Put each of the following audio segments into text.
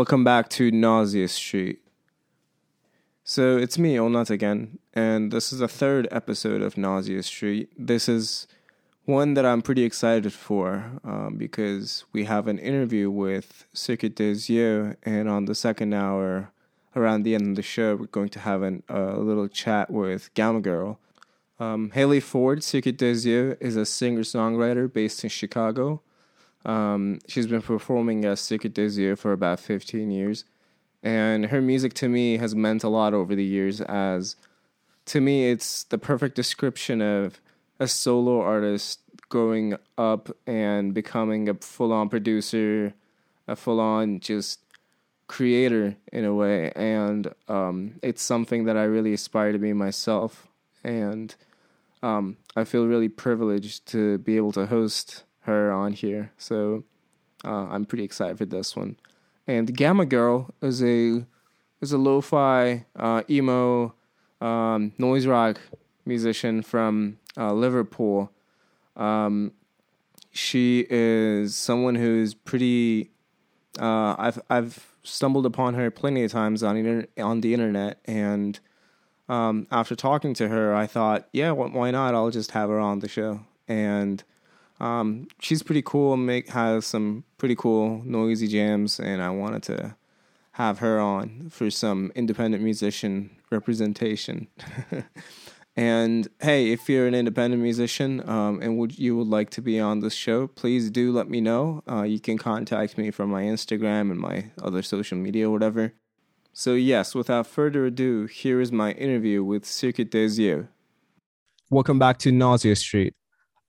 Welcome back to Nausea Street. So it's me, Onat again, and this is the third episode of Nausea Street. This is one that I'm pretty excited for um, because we have an interview with Circuit des Yeux, and on the second hour, around the end of the show, we're going to have a little chat with Gamma Girl. Um, Haley Fohr, Circuit des Yeux, is a singer songwriter based in Chicago. Um, she's been performing as Circuit for about 15 years. And her music to me has meant a lot over the years, as to me, it's the perfect description of a solo artist growing up and becoming a full on producer, a full on just creator in a way. And um, it's something that I really aspire to be myself. And um, I feel really privileged to be able to host her on here. So uh, I'm pretty excited for this one. And Gamma Girl is a is a lo-fi uh, emo um, noise rock musician from uh, Liverpool. Um, she is someone who's pretty. Uh, I've I've stumbled upon her plenty of times on inter- on the internet, and um, after talking to her, I thought, yeah, why not? I'll just have her on the show, and um, she's pretty cool. Make has some pretty cool noisy jams, and I wanted to have her on for some independent musician representation. and hey, if you're an independent musician um, and would you would like to be on this show, please do let me know. Uh, you can contact me from my Instagram and my other social media, whatever. So yes, without further ado, here is my interview with Circuit des Yeux. Welcome back to Nausea Street.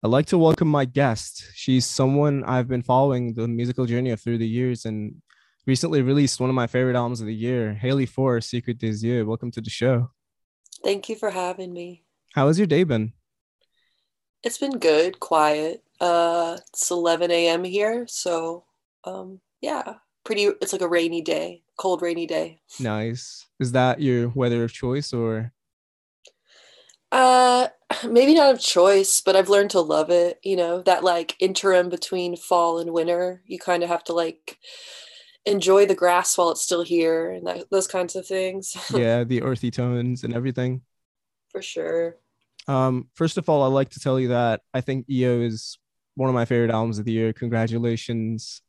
I'd like to welcome my guest. She's someone I've been following the musical journey of through the years and recently released one of my favorite albums of the year, Haley Fohr, Circuit des Yeux. Welcome to the show. Thank you for having me. How has your day been? It's been good, quiet. Uh, it's 11 a.m. here, so um, yeah, pretty. It's like a rainy day, cold, rainy day. Nice. Is that your weather of choice, or? Uh, maybe not of choice, but I've learned to love it. You know, that like interim between fall and winter, you kind of have to like enjoy the grass while it's still here and that, those kinds of things. yeah, the earthy tones and everything. For sure. Um, first of all, I'd like to tell you that I think -io is one of my favorite albums of the year. Congratulations.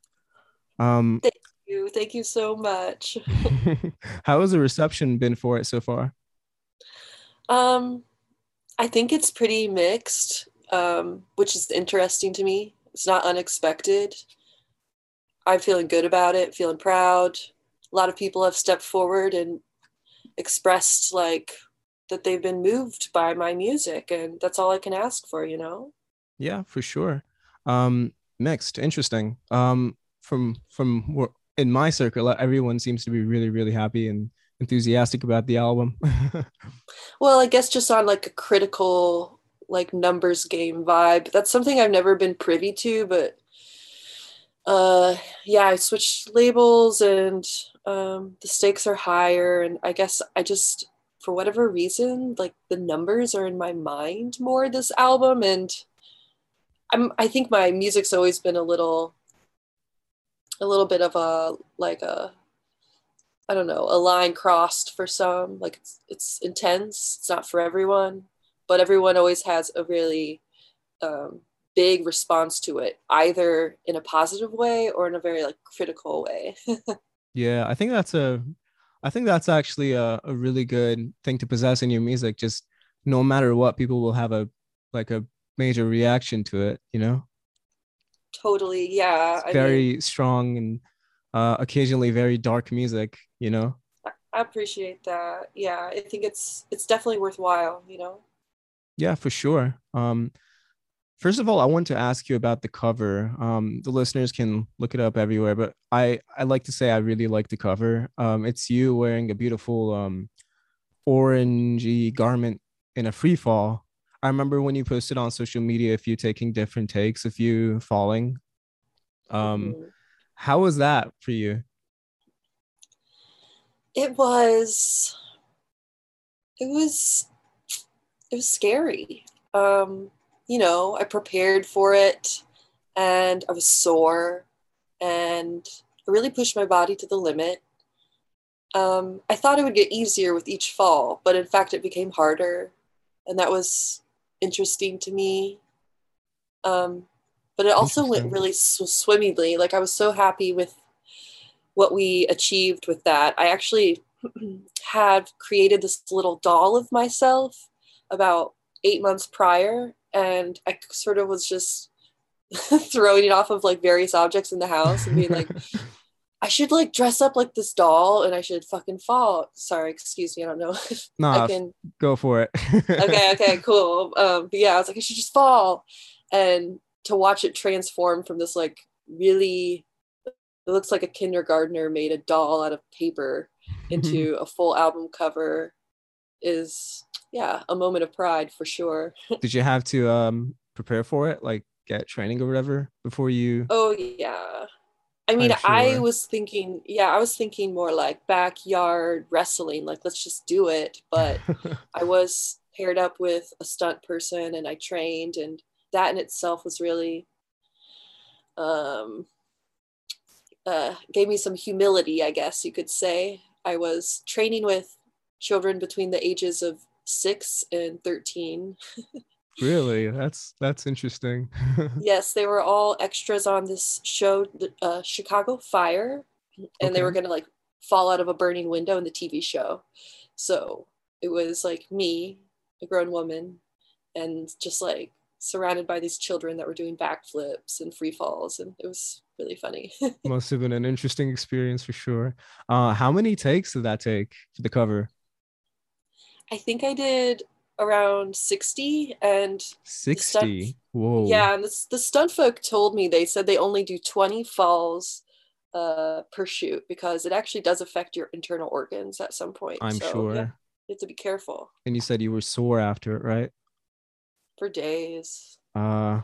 Um, Thank you. Thank you so much. how has the reception been for it so far? Um, I think it's pretty mixed, um, which is interesting to me. It's not unexpected. I'm feeling good about it, feeling proud. A lot of people have stepped forward and expressed like that they've been moved by my music, and that's all I can ask for, you know. Yeah, for sure. Um, mixed, interesting. Um, from from in my circle, everyone seems to be really, really happy and enthusiastic about the album. well, I guess just on like a critical like numbers game vibe. That's something I've never been privy to, but uh yeah, I switched labels and um the stakes are higher and I guess I just for whatever reason like the numbers are in my mind more this album and I'm I think my music's always been a little a little bit of a like a I don't know, a line crossed for some. Like it's it's intense. It's not for everyone, but everyone always has a really um, big response to it, either in a positive way or in a very like critical way. yeah, I think that's a, I think that's actually a, a really good thing to possess in your music. Just no matter what, people will have a like a major reaction to it. You know. Totally. Yeah. very mean, strong and uh, occasionally very dark music you know? I appreciate that. Yeah i think it's it's definitely worthwhile you know? Yeah for sure. Um first of all i want to ask you about the cover. Um the listeners can look it up everywhere but i i like to say i really like the cover. Um it's you wearing a beautiful um orangey garment in a free fall. I remember when you posted on social media if you taking different takes of you falling. Um mm-hmm how was that for you? It was it was it was scary. Um, you know, I prepared for it and I was sore and I really pushed my body to the limit. Um, I thought it would get easier with each fall, but in fact, it became harder. And that was interesting to me. Um, but it also went really sw- swimmingly. Like I was so happy with what we achieved with that. I actually had created this little doll of myself about eight months prior, and I sort of was just throwing it off of like various objects in the house and being like, I should like dress up like this doll and I should fucking fall. Sorry, excuse me. I don't know. no, I can go for it. okay, okay, cool. Um, but yeah, I was like, I should just fall. And to watch it transform from this like really it looks like a kindergartner made a doll out of paper into a full album cover is yeah a moment of pride for sure. Did you have to um prepare for it like get training or whatever before you oh yeah. I mean sure. i was thinking yeah i was thinking more like backyard wrestling like let's just do it. But i was paired up with a stunt person and i trained and that in itself was really um uh, gave me some humility, I guess you could say. I was training with children between the ages of six and 13. really? That's that's interesting. yes, they were all extras on this show, uh, Chicago Fire, and okay. they were going to like fall out of a burning window in the TV show. So it was like me, a grown woman, and just like surrounded by these children that were doing backflips and free falls and it was really funny. Must have been an interesting experience for sure. Uh how many takes did that take for the cover? I think i did around 60 and 60 stunt, whoa. Yeah and the, the stunt folk told me they said they only do 20 falls uh per shoot because it actually does affect your internal organs at some point. I'm so, sure. yeah, you have to be careful. And you said you were sore after it right for days. Uh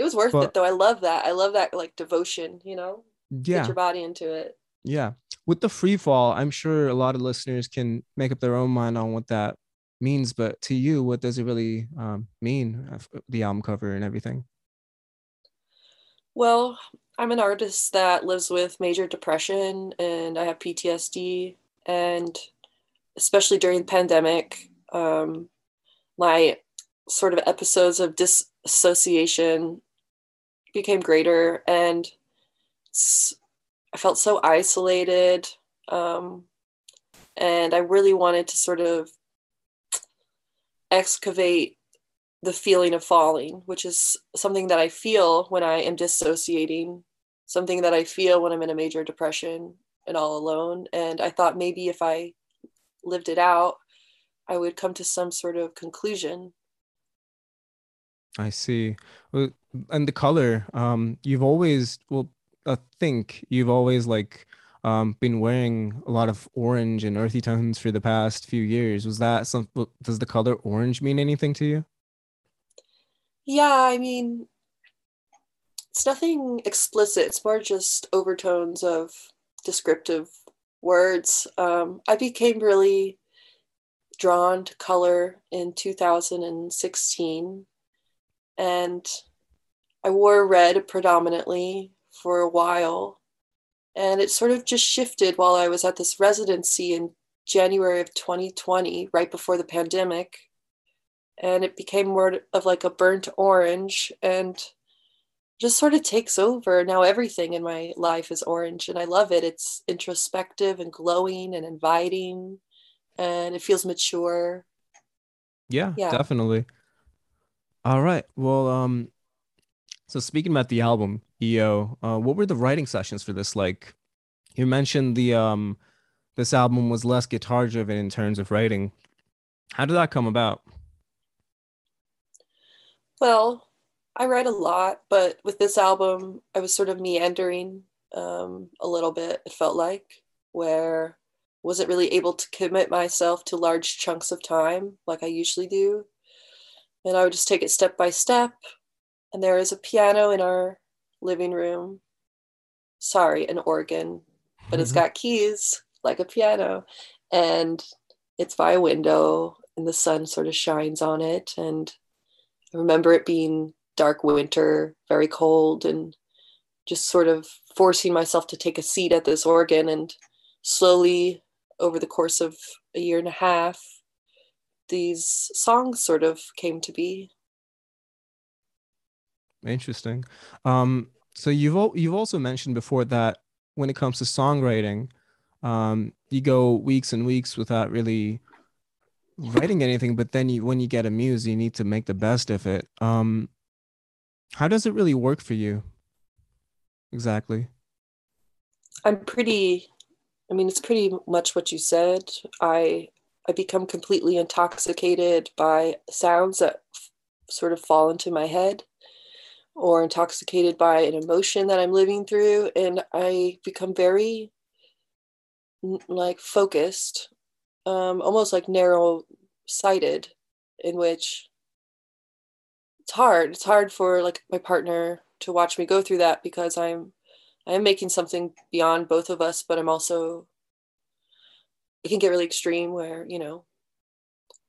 it was worth but, it though. I love that. I love that like devotion, you know? Yeah. Get your body into it. Yeah. With the free fall, I'm sure a lot of listeners can make up their own mind on what that means, but to you, what does it really um, mean, uh, the album cover and everything? Well, I'm an artist that lives with major depression and I have PTSD. And especially during the pandemic, um, my sort of episodes of disassociation became greater and I felt so isolated. Um, and I really wanted to sort of excavate the feeling of falling, which is something that I feel when I am dissociating, something that I feel when I'm in a major depression and all alone. And I thought maybe if I lived it out, I would come to some sort of conclusion I see. And the color, um, you've always, well, I think you've always like um, been wearing a lot of orange and earthy tones for the past few years. Was that some? Does the color orange mean anything to you? Yeah, I mean, it's nothing explicit. It's more just overtones of descriptive words. Um, I became really drawn to color in 2016 and I wore red predominantly for a while. And it sort of just shifted while I was at this residency in January of 2020, right before the pandemic. And it became more of like a burnt orange and just sort of takes over. Now everything in my life is orange and I love it. It's introspective and glowing and inviting and it feels mature. Yeah, yeah. definitely. All right. Well, um, so speaking about the album, -io, uh, what were the writing sessions for this like? You mentioned the um, this album was less guitar driven in terms of writing. How did that come about? Well, I write a lot, but with this album, I was sort of meandering um, a little bit. It felt like where wasn't really able to commit myself to large chunks of time like I usually do and I would just take it step by step. And there is a piano in our living room. Sorry, an organ, but it's mm-hmm. got keys like a piano. And it's by a window, and the sun sort of shines on it. And I remember it being dark winter, very cold, and just sort of forcing myself to take a seat at this organ and slowly over the course of a year and a half these songs sort of came to be. Interesting. Um so you've you've also mentioned before that when it comes to songwriting um you go weeks and weeks without really writing anything but then you when you get a muse you need to make the best of it. Um how does it really work for you? Exactly. I'm pretty i mean it's pretty much what you said. I i become completely intoxicated by sounds that f- sort of fall into my head or intoxicated by an emotion that i'm living through and i become very like focused um, almost like narrow sighted in which it's hard. It's hard for like my partner to watch me go through that because i'm i am making something beyond both of us but i'm also it can get really extreme where you know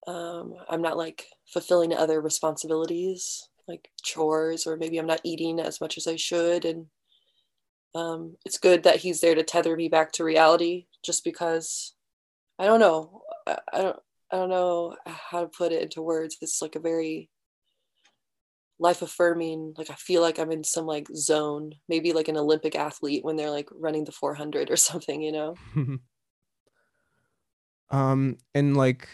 um, i'm not like fulfilling other responsibilities like chores or maybe i'm not eating as much as i should. And um, it's good that he's there to tether me back to reality just because i don't know I, I don't i don't know how to put it into words. It's like a very life affirming like i feel like i'm in some like zone maybe like an olympic athlete when they're like running the 400 or something you know um and like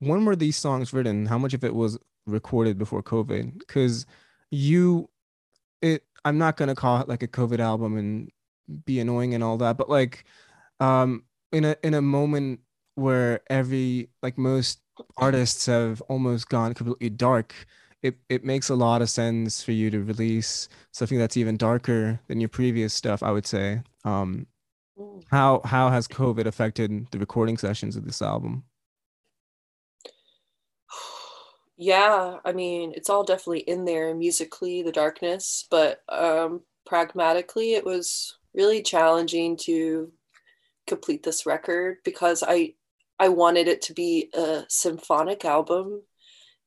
when were these songs written? How much of it was recorded before covid? Because you it i'm not gonna call it like a covid album and be annoying and all that but like um in a in a moment where every like most artists have almost gone completely dark it it makes a lot of sense for you to release something that's even darker than your previous stuff i would say. Um how how has covid affected the recording sessions of this album yeah i mean it's all definitely in there musically the darkness but um pragmatically it was really challenging to complete this record because i i wanted it to be a symphonic album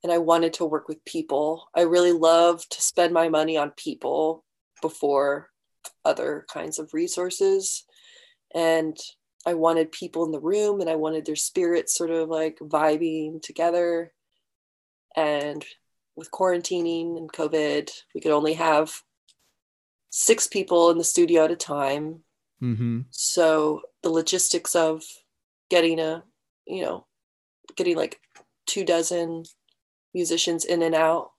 and I wanted to work with people. I really love to spend my money on people before other kinds of resources. And I wanted people in the room and I wanted their spirits sort of like vibing together. And with quarantining and COVID, we could only have six people in the studio at a time. Mm-hmm. So the logistics of getting a, you know, getting like two dozen musicians in and out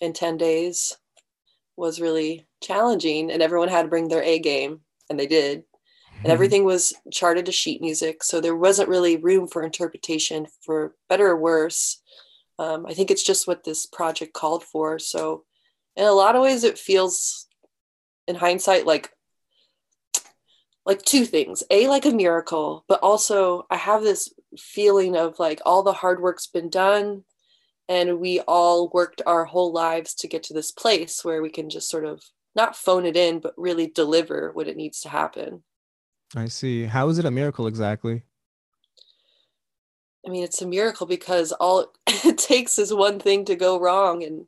in 10 days was really challenging and everyone had to bring their A game and they did. And mm-hmm. everything was charted to sheet music. So there wasn't really room for interpretation for better or worse. Um, I think it's just what this project called for. So in a lot of ways it feels in hindsight like like two things a like a miracle but also i have this feeling of like all the hard work's been done and we all worked our whole lives to get to this place where we can just sort of not phone it in but really deliver what it needs to happen i see. How is it a miracle exactly? I mean it's a miracle because all it takes is one thing to go wrong. And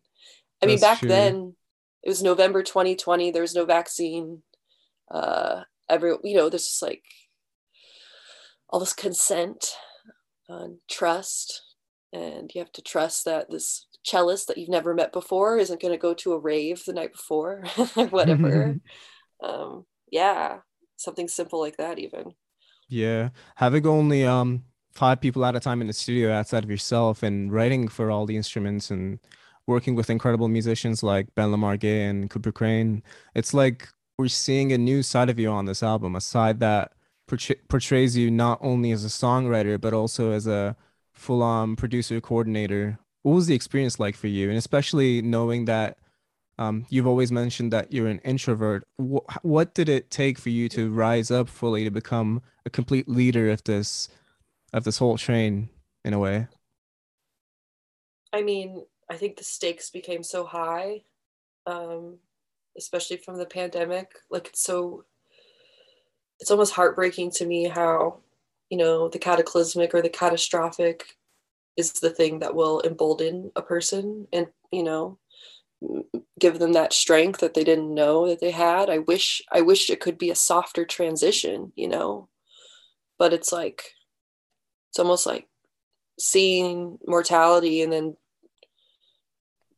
i mean back true. then it was november 2020 there was no vaccine. Uh every you know there's just like all this consent and trust. And you have to trust that this cellist that you've never met before isn't going to go to a rave the night before or whatever. Um, yeah something simple like that even yeah having only um five people at a time in the studio outside of yourself and writing for all the instruments and working with incredible musicians like Ben Lamar Gay and Cooper Crain it's like we're seeing a new side of you on this album a side that portrays you not only as a songwriter but also as a full on producer coordinator. What was the experience like for you? And especially knowing that um, you've always mentioned that you're an introvert. What, what did it take for you to rise up fully to become a complete leader of this of this whole train in a way? I mean, I think the stakes became so high, um, especially from the pandemic. Like it's so, it's almost heartbreaking to me how you know the cataclysmic or the catastrophic is the thing that will embolden a person and you know give them that strength that they didn't know that they had. I wish I wish it could be a softer transition, you know. But it's like it's almost like seeing mortality and then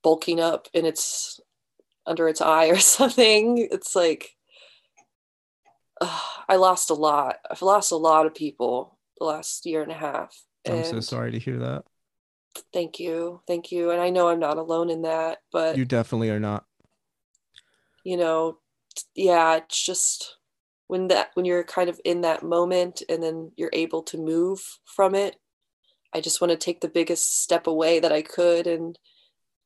bulking up and it's under its eye or something. It's like uh, I lost a lot. I've lost a lot of people the last year and a half. I'm so sorry to hear that. Thank you. Thank you. And I know I'm not alone in that, but you definitely are not. You know, yeah, it's just when that when you're kind of in that moment and then you're able to move from it. I just want to take the biggest step away that I could and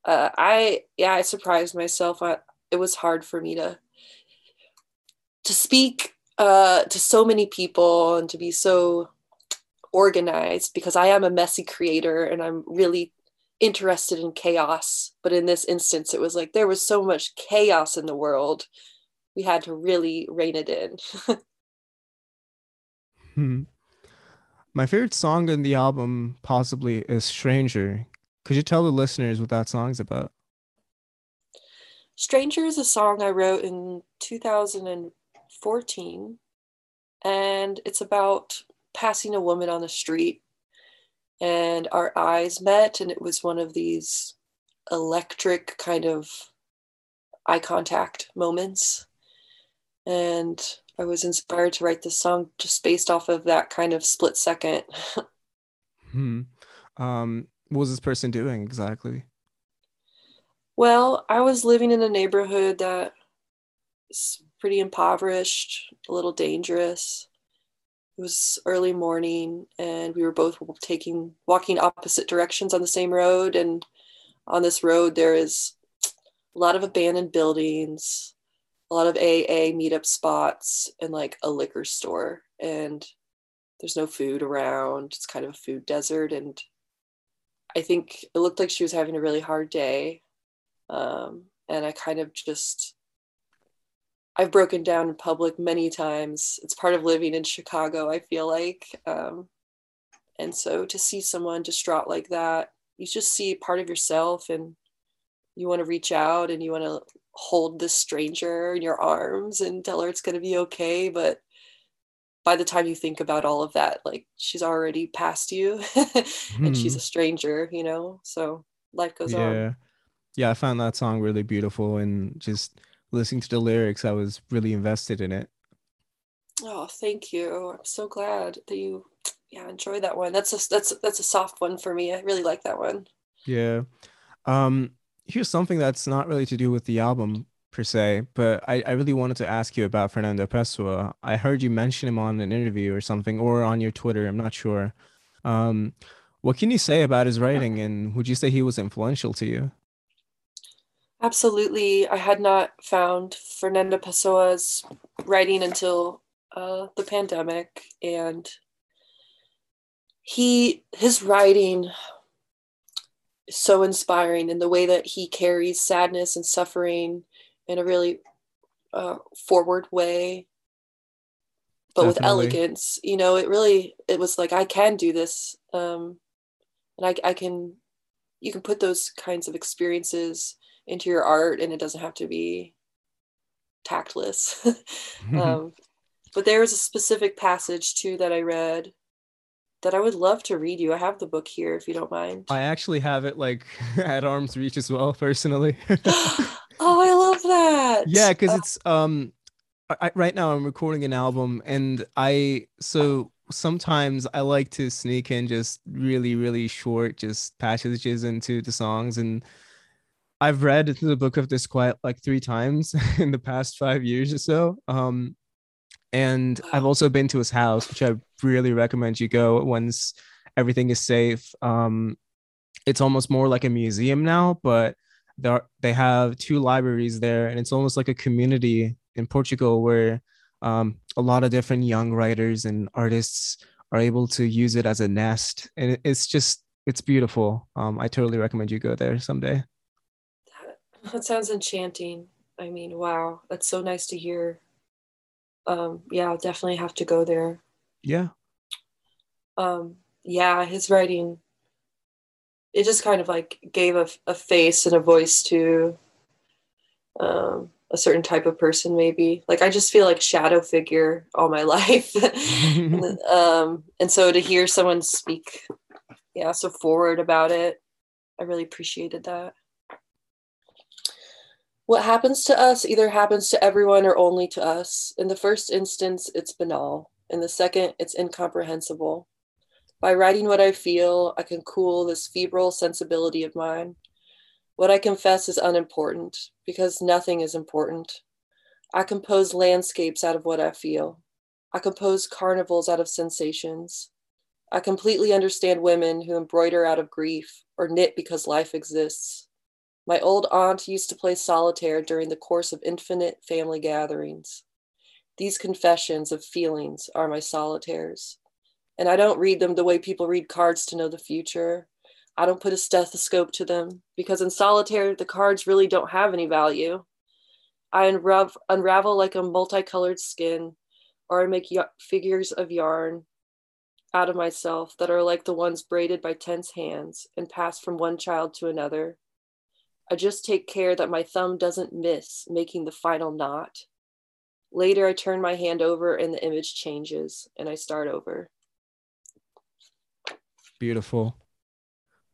uh, I yeah, I surprised myself. I, it was hard for me to to speak uh, to so many people and to be so organized because I am a messy creator and I'm really interested in chaos. But in this instance, it was like there was so much chaos in the world. We had to really rein it in. hmm. My favorite song in the album possibly is Stranger. Could you tell the listeners what that song's about? Stranger is a song I wrote in 2014, and it's about passing a woman on the street and our eyes met and it was one of these electric kind of eye contact moments. And i was inspired to write this song just based off of that kind of split second. Hmm. um, what was this person doing exactly? Well i was living in a neighborhood that is pretty impoverished a little dangerous it was early morning and we were both taking walking opposite directions on the same road and on this road there is a lot of abandoned buildings a lot of aa meetup spots and like a liquor store and there's no food around. It's kind of a food desert and i think it looked like she was having a really hard day um, and i kind of just I've broken down in public many times. It's part of living in Chicago, I feel like. Um, and so to see someone distraught like that, you just see part of yourself and you want to reach out and you want to hold this stranger in your arms and tell her it's going to be okay. But by the time you think about all of that, like she's already past you and she's hmm. a stranger, you know? So life goes yeah. on. Yeah. Yeah. I found that song really beautiful and just listening to the lyrics, I was really invested in it. Oh, thank you. I'm so glad that you yeah, enjoy that one. That's a that's that's a soft one for me. I really like that one. Yeah. Um here's something that's not really to do with the album per se, but I, I really wanted to ask you about Fernando Pessoa. I heard you mention him on an interview or something or on your Twitter, I'm not sure. Um what can you say about his writing and would you say he was influential to you? Absolutely. I had not found Fernando Pessoa's writing until uh, the pandemic, and he his writing is so inspiring in the way that he carries sadness and suffering in a really uh, forward way, but Definitely. with elegance. You know, it really it was like I can do this, um, and I I can you can put those kinds of experiences into your art and it doesn't have to be tactless. Um, but there was a specific passage too that i read that i would love to read you. I have the book here if you don't mind. I actually have it like at arm's reach as well personally. Oh i love that. Yeah because uh, it's um I, right now i'm recording an album and i so sometimes i like to sneak in just really really short just passages into the songs and I've read the book of disquiet like three times in the past five years or so. Um, and I've also been to his house, which I really recommend you go once everything is safe. Um, it's almost more like a museum now, but there they have two libraries there, and it's almost like a community in Portugal where um, a lot of different young writers and artists are able to use it as a nest, and it's just it's beautiful. Um, I totally recommend you go there someday. That sounds enchanting. I mean, wow, that's so nice to hear. Um, yeah, I'll definitely have to go there. Yeah. Um, yeah, his writing, it just kind of like gave a, a face and a voice to um, a certain type of person maybe like i just feel like shadow figure all my life um, and so to hear someone speak yeah so forward about it i really appreciated that what happens to us either happens to everyone or only to us in the first instance it's banal in the second it's incomprehensible by writing what i feel i can cool this febrile sensibility of mine what I confess is unimportant because nothing is important. I compose landscapes out of what I feel. I compose carnivals out of sensations. I completely understand women who embroider out of grief or knit because life exists. My old aunt used to play solitaire during the course of infinite family gatherings. These confessions of feelings are my solitaires. And I don't read them the way people read cards to know the future. I don't put a stethoscope to them because in solitaire, the cards really don't have any value. I unrav- unravel like a multicolored skin, or I make y- figures of yarn out of myself that are like the ones braided by tense hands and passed from one child to another. I just take care that my thumb doesn't miss making the final knot. Later, I turn my hand over and the image changes and I start over. Beautiful.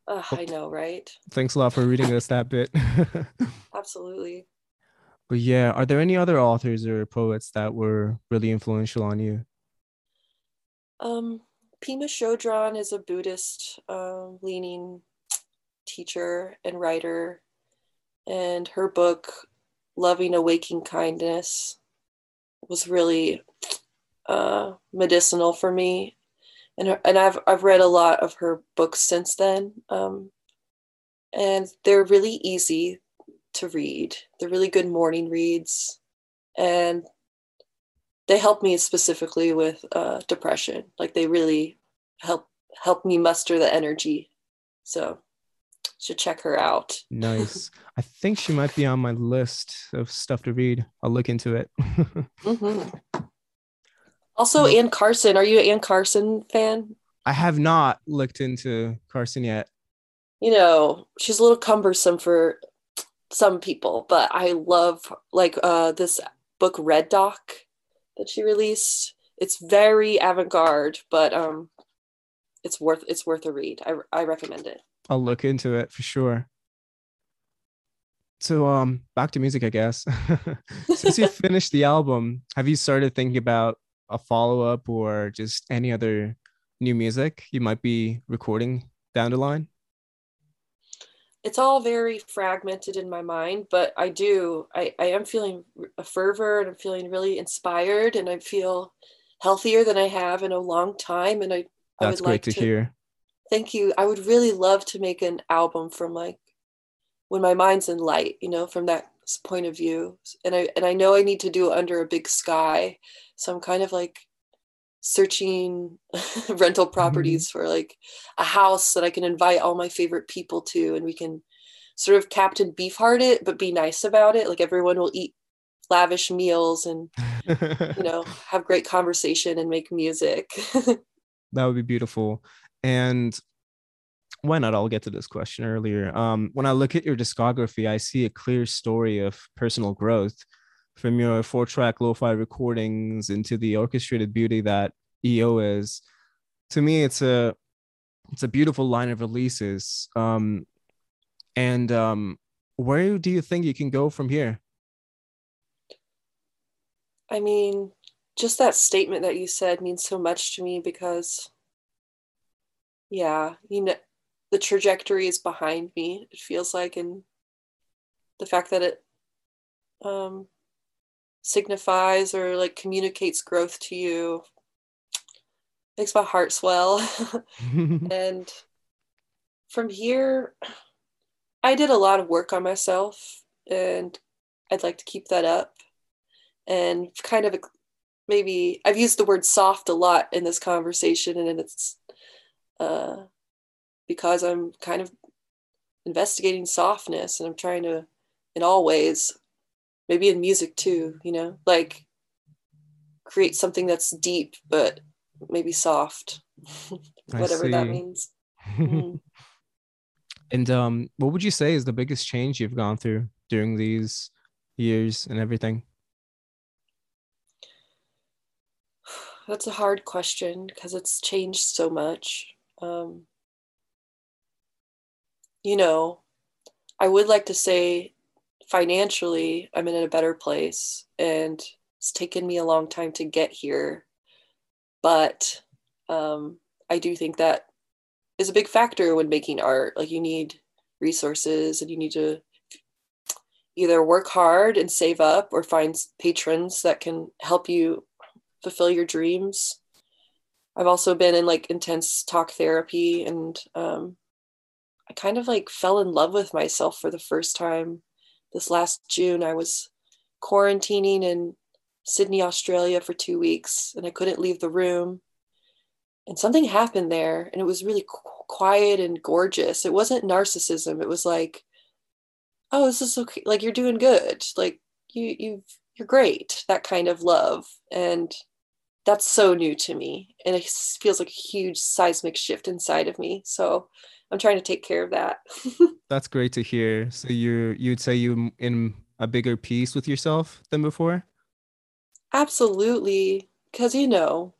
Ugh, I know, right? Thanks a lot for reading us that bit. Absolutely. But yeah, are there any other authors or poets that were really influential on you? Um, Pema Chodron is a Buddhist um, leaning teacher and writer, and her book, Loving a Waking Kindness, was really uh, medicinal for me and her, and I've I've read a lot of her books since then, um, and they're really easy to read. They're really good morning reads, and they help me specifically with uh, depression. Like they really help help me muster the energy. So should check her out. nice. I think she might be on my list of stuff to read. I'll look into it. mm-hmm. Also, Anne Carson. Are you an Anne Carson fan? I have not looked into Carson yet. You know, she's a little cumbersome for some people, but I love like uh, this book Red Doc that she released. It's very avant-garde, but um, it's worth it's worth a read. I I recommend it. I'll look into it for sure. So um back to music, I guess. Since you finished the album, have you started thinking about a follow up or just any other new music you might be recording down the line? It's all very fragmented in my mind, but I do. I, I am feeling a fervor and I'm feeling really inspired and I feel healthier than I have in a long time. And I, That's I would great like to, to hear. Thank you. I would really love to make an album from like when my mind's in light, you know, from that point of view. And i and i know i need to do it under a big sky. So i'm kind of like searching rental properties mm-hmm. for like a house that i can invite all my favorite people to and we can sort of captain beefheart it but be nice about it. Like everyone will eat lavish meals and you know have great conversation and make music. That would be beautiful and why not? I'll get to this question earlier. Um, when I look at your discography, I see a clear story of personal growth from your four track lo fi recordings into the orchestrated beauty that -io is. To me, it's a it's a beautiful line of releases. Um, and um, where do you think you can go from here? I mean, just that statement that you said means so much to me because, yeah, you know, the trajectory is behind me it feels like and the fact that it um, signifies or like communicates growth to you makes my heart swell. And from here i did a lot of work on myself and i'd like to keep that up. And kind of maybe i've used the word soft a lot in this conversation and it's uh, because I'm kind of investigating softness and I'm trying to, in all ways, maybe in music too, you know, like create something that's deep but maybe soft, whatever that means. Mm. and um, what would you say is the biggest change you've gone through during these years and everything? That's a hard question because it's changed so much. Um, you know, I would like to say financially, I'm in a better place and it's taken me a long time to get here. But um, I do think that is a big factor when making art. Like, you need resources and you need to either work hard and save up or find patrons that can help you fulfill your dreams. I've also been in like intense talk therapy and um, I kind of like fell in love with myself for the first time this last June. I was quarantining in Sydney, Australia for two weeks and I couldn't leave the room. And something happened there and it was really qu- quiet and gorgeous. It wasn't narcissism. It was like, oh, this is okay. Like you're doing good. Like you, you, you're great. That kind of love. And that's so new to me and it feels like a huge seismic shift inside of me so i'm trying to take care of that. That's great to hear. So you you'd say you're in a bigger peace with yourself than before? Absolutely because you know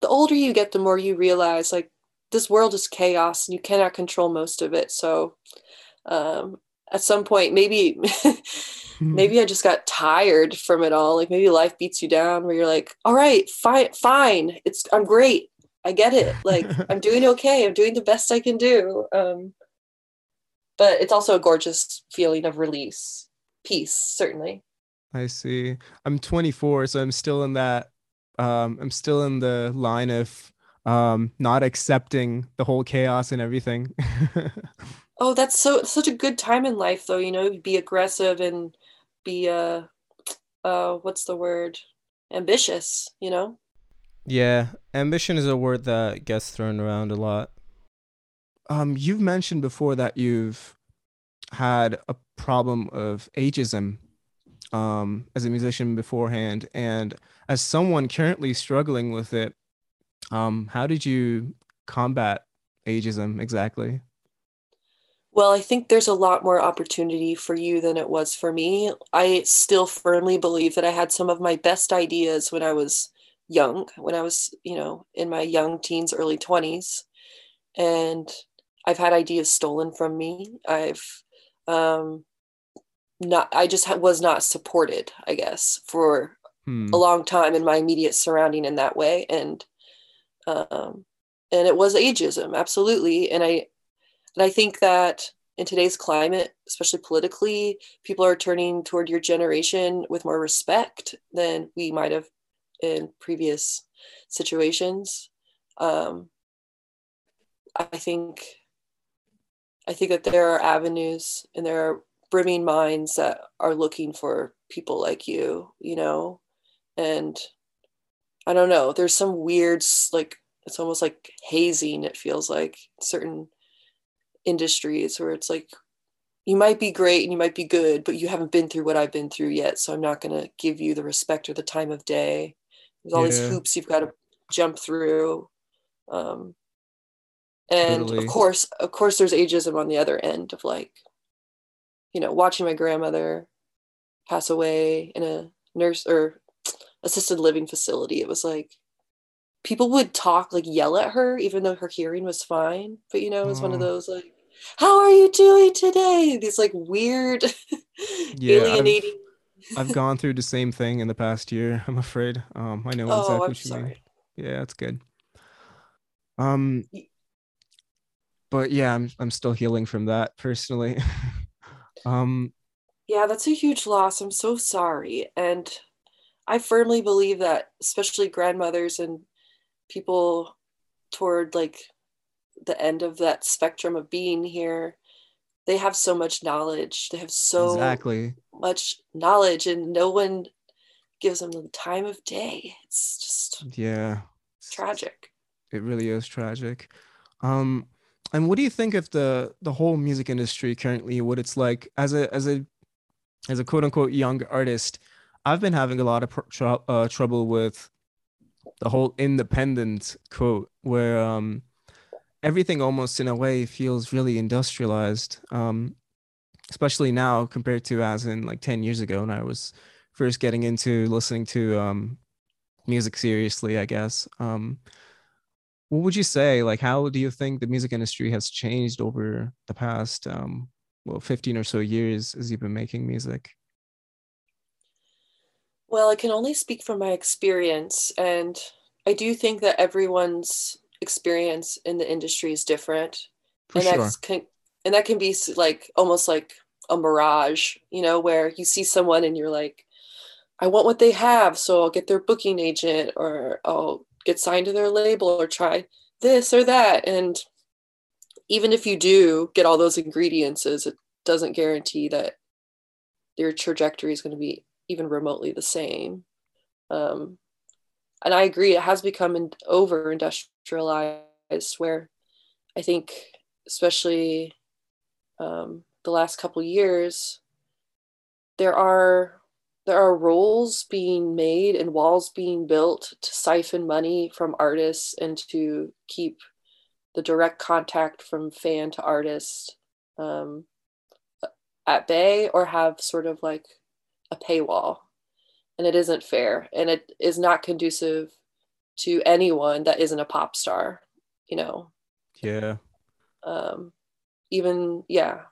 the older you get the more you realize like this world is chaos and you cannot control most of it so um, at some point maybe maybe I just got tired from it all. Like maybe life beats you down where you're like, all right, fine, fine. It's I'm great. I get it. Like I'm doing okay. I'm doing the best I can do. Um, but it's also a gorgeous feeling of release, peace, certainly. I see. I'm 24, so I'm still in that. Um, I'm still in the line of um, not accepting the whole chaos and everything. oh, that's so such a good time in life, though. You know, be aggressive and be uh uh what's the word? Ambitious you know? Yeah ambition is a word that gets thrown around a lot. Um you've mentioned before that you've had a problem of ageism um as a musician beforehand and as someone currently struggling with it um how did you combat ageism exactly well, I think there's a lot more opportunity for you than it was for me. I still firmly believe that I had some of my best ideas when I was young, when I was, you know, in my young teens, early 20s. And I've had ideas stolen from me. I've um not I just was not supported, I guess, for hmm. a long time in my immediate surrounding in that way and um and it was ageism, absolutely. And I and I think that in today's climate, especially politically, people are turning toward your generation with more respect than we might have in previous situations. Um, I think I think that there are avenues and there are brimming minds that are looking for people like you, you know, and I don't know. There's some weird like it's almost like hazing. It feels like certain industries where it's like you might be great and you might be good, but you haven't been through what I've been through yet. So I'm not going to give you the respect or the time of day. There's all yeah. these hoops you've got to jump through. Um, and totally. of course, of course, there's ageism on the other end of like, you know, watching my grandmother pass away in a nurse or assisted living facility. It was like, people would talk like yell at her even though her hearing was fine but you know it was oh. one of oh. those like how are you doing today? These like weird yeah, alienating I've, I've, gone through the same thing in the past year i'm afraid. Um i know oh, exactly I'm what you mean. yeah that's good. Um but yeah i'm i'm still healing from that personally. Um yeah that's a huge loss i'm so sorry and i firmly believe that especially grandmothers and people toward like the end of that spectrum of being here. They have so much knowledge. They have so exactly. much knowledge and no one gives them the time of day. It's just yeah. tragic. It really is tragic. Um and what do you think of the the whole music industry currently what it's like as a as a as a quote unquote young artist? I've been having a lot of tr- uh, trouble with the whole independent quote where um, everything almost in a way feels really industrialized. Um, especially now compared to as in like 10 years ago when I was first getting into listening to um, music seriously, I guess. Um, what would you say? Like, how do you think the music industry has changed over the past, um, well, 15 or so years as you've been making music? Well, I can only speak from my experience, and I do think that everyone's experience in the industry is different, For and sure. that's can and that can be like almost like a mirage, you know, where you see someone and you're like, I want what they have, so I'll get their booking agent or I'll get signed to their label or try this or that. And even if you do get all those ingredients, it doesn't guarantee that your trajectory is going to be even remotely the same. Um, and I agree, it has become an over industrialized where I think, especially um, the last couple years, there are there are rules being made and walls being built to siphon money from artists and to keep the direct contact from fan to artist um, at bay or have sort of like a paywall and it isn't fair and it is not conducive to anyone that isn't a pop star you know? Yeah. um, even yeah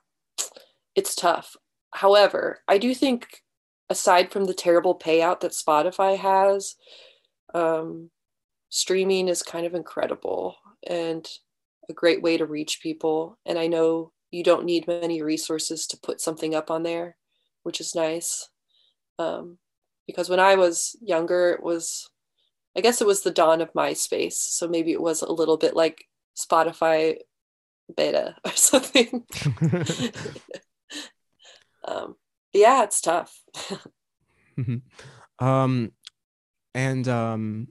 it's tough. However i do think aside from the terrible payout that spotify has um, streaming is kind of incredible and a great way to reach people and i know you don't need many resources to put something up on there which is nice um, because when i was younger it was i guess it was the dawn of myspace so maybe it was a little bit like spotify beta or something. Um, yeah it's tough. Um, and um,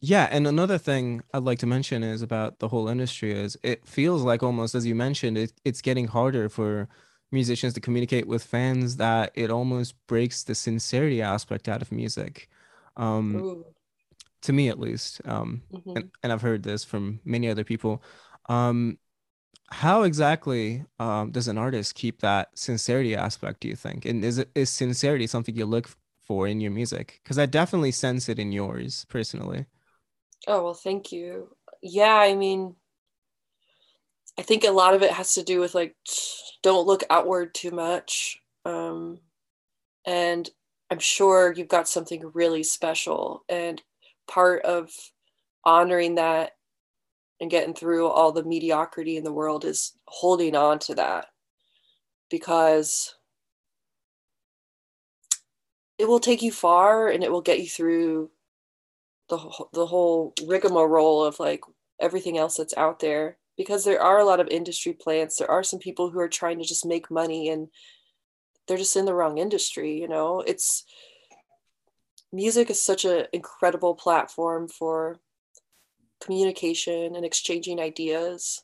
yeah, and another thing I'd like to mention is about the whole industry is it feels like almost as you mentioned, it, it's getting harder for musicians to communicate with fans that it almost breaks the sincerity aspect out of music. Um, Ooh. to me at least. Um, Mhm. and, and I've heard this from many other people. Um, how exactly um, does an artist keep that sincerity aspect, do you think? And is it is sincerity something you look for in your music? Because I definitely sense it in yours personally. oh well thank you yeah i mean i think a lot of it has to do with like don't look outward too much um, and i'm sure you've got something really special and part of honoring that and getting through all the mediocrity in the world is holding on to that because it will take you far and it will get you through the the whole rigmarole of like everything else that's out there because there are a lot of industry plants there are some people who are trying to just make money and they're just in the wrong industry you know? It's music is such an incredible platform for communication and exchanging ideas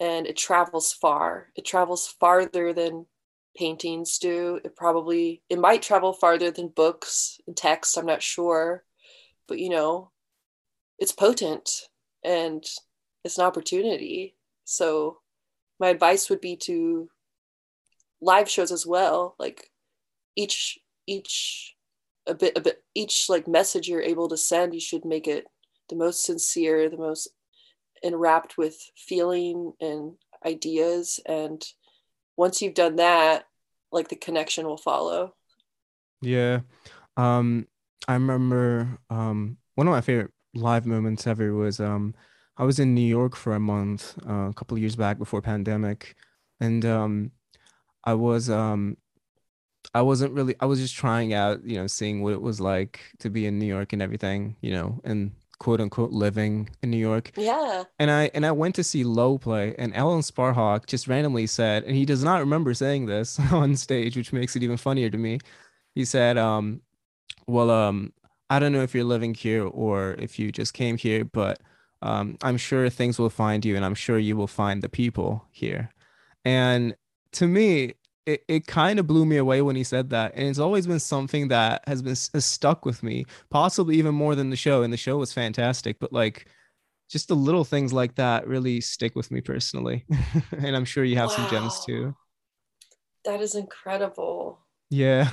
and it travels far. It travels farther than paintings do. It probably it might travel farther than books and text i'm not sure but you know it's potent and it's an opportunity. So my advice would be to live shows as well like each each a bit a bit each like message you're able to send you should make it the most sincere the most enwrapped with feeling and ideas. And once you've done that like the connection will follow. Yeah. Um, I remember um, one of my favorite live moments ever was um, I was in New York for a month uh, a couple of years back before pandemic, and um, I was um, I wasn't really I was just trying out, you know, seeing what it was like to be in New York and everything, you know, and quote unquote living in New York. yeah And I and I went to see Low play, and Alan Sparhawk just randomly said, and he does not remember saying this on stage, which makes it even funnier to me. He said, um, well, um, I don't know if you're living here or if you just came here, but um, I'm sure things will find you, and I'm sure you will find the people here. And to me, it, it kind of blew me away when he said that. And it's always been something that has been has stuck with me, possibly even more than the show. And the show was fantastic, but like just the little things like that really stick with me personally. and I'm sure you have some gems too. That is incredible. Yeah.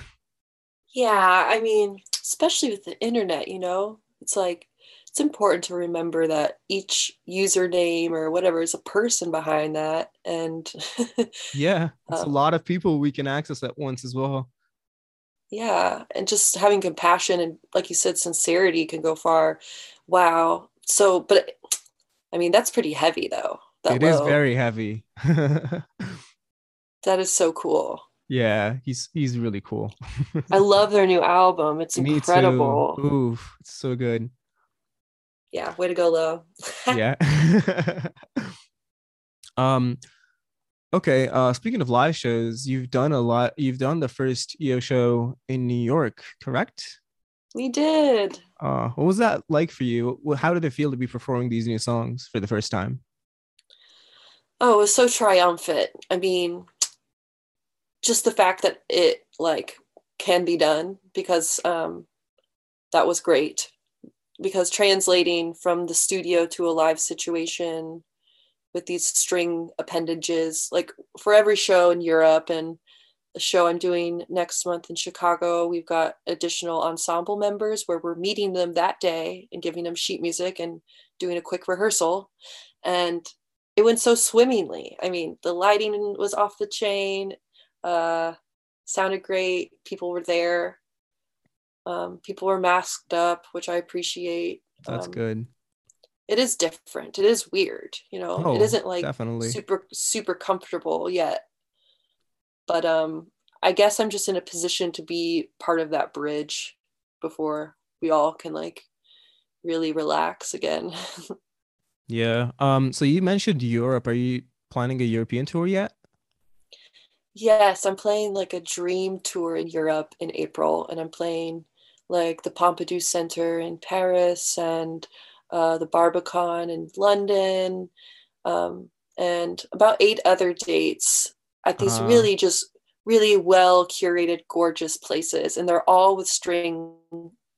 Yeah, I mean, especially with the internet, you know, it's like it's important to remember that each username or whatever is a person behind that. And Yeah. It's a um, lot of people we can access at once as well. yeah, and just having compassion and, like you said, sincerity can go far. Wow. So, but I mean, that's pretty heavy though. That It is low. very heavy. That is so cool. yeah, he's he's really cool. I love their new album. It's Me incredible. too. Oof, it's so good. Yeah, way to go, Low. Yeah. um okay, uh speaking of live shows, you've done a lot you've done the first -io show in New York, correct? We did. Uh what was that like for you? How did it feel to be performing these new songs for the first time? Oh, it was so triumphant. I mean, just the fact that it like can be done because um that was great. Because translating from the studio to a live situation with these string appendages, like for every show in Europe and the show I'm doing next month in Chicago, we've got additional ensemble members where we're meeting them that day and giving them sheet music and doing a quick rehearsal. And it went so swimmingly. I mean, the lighting was off the chain, uh, sounded great. People were there. Um, people were masked up, which I appreciate. That's Um, good. It is different. It is weird. You know, Oh, it isn't like definitely. super super comfortable yet. But um, I guess I'm just in a position to be part of that bridge before we all can like really relax again. Yeah. Um so you mentioned Europe. Are you planning a European tour yet? Yes, I'm playing like a dream tour in Europe in April, and I'm playing like the Pompidou Center in Paris and uh, the Barbican in London, um, and about eight other dates at these Uh really just really well curated, gorgeous places, and they're all with string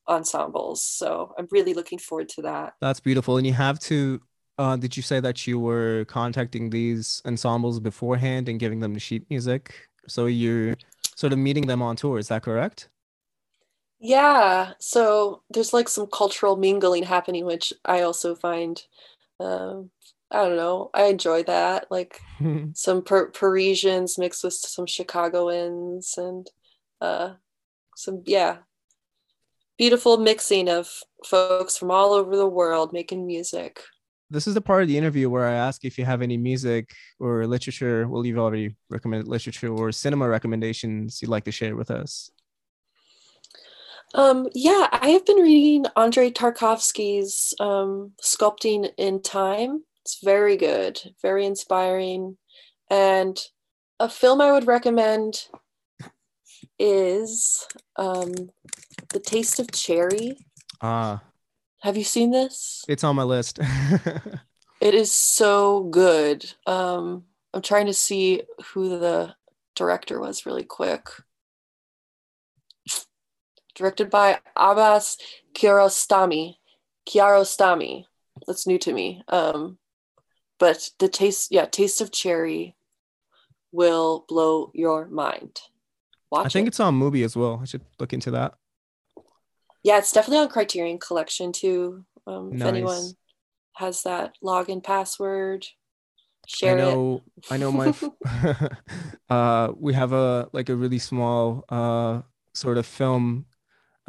ensembles. So I'm really looking forward to that. That's beautiful. And you have to, uh, did you say that you were contacting these ensembles beforehand and giving them the sheet music? So you're sort of meeting them on tour, is that correct? Yeah, so there's like some cultural mingling happening, which I also find, um, I don't know, I enjoy that. Like some per Parisians mixed with some Chicagoans and uh, some, yeah, beautiful mixing of folks from all over the world making music. This is the part of the interview where I ask if you have any music or literature. Well, you've already recommended literature or cinema recommendations you'd like to share with us. Um, yeah, I have been reading Andrei Tarkovsky's um, Sculpting in Time. It's very good, very inspiring. And a film I would recommend is um, The Taste of Cherry. Ah, Have you seen this? it's on my list. It is so good. Um, I'm trying to see who the director was really quick. Directed by Abbas Kiarostami. Kiarostami. That's new to me. Um, but the taste, yeah, Taste of Cherry will blow your mind. Watch I think it. it's on Mubi as well. I should look into that. Yeah, it's definitely on Criterion Collection too. Um, if anyone has that login password, I share it. know, I know my, f- uh, we have a like a really small uh sort of film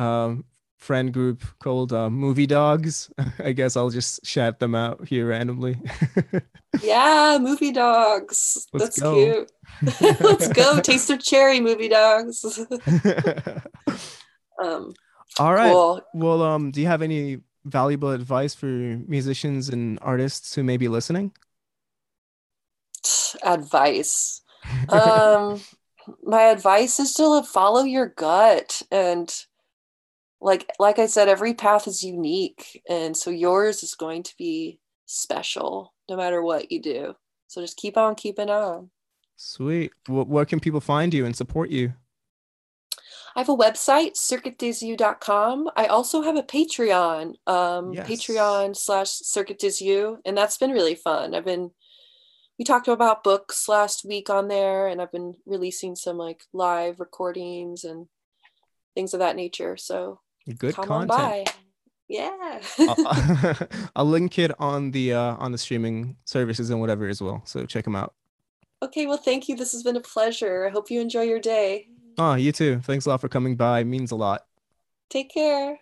um friend group called uh, Movie Dogs. I guess I'll just shout them out here randomly. Yeah, movie dogs. Let's That's go. cute. Let's go. Taste of cherry, movie dogs. um, All right. cool. Well, um, do you have any valuable advice for musicians and artists who may be listening? Advice. Um, my advice is to follow your gut and like like I said, every path is unique, and so yours is going to be special no matter what you do. So just keep on keeping on. Sweet. Wh- where can people find you and support you? I have a website, circuitdesyeux.com. I also have a Patreon, um, Yes. Patreon slash Circuit des Yeux, and that's been really fun. I've been, we talked about books last week on there, and I've been releasing some like live recordings and things of that nature. So Good come content. Yeah. I'll, I'll link it on the uh, on the streaming services and whatever as well. So check them out. okay, well, thank you. This has been a pleasure. I hope you enjoy your day. Oh, you too. Thanks a lot for coming by. It means a lot. Take care.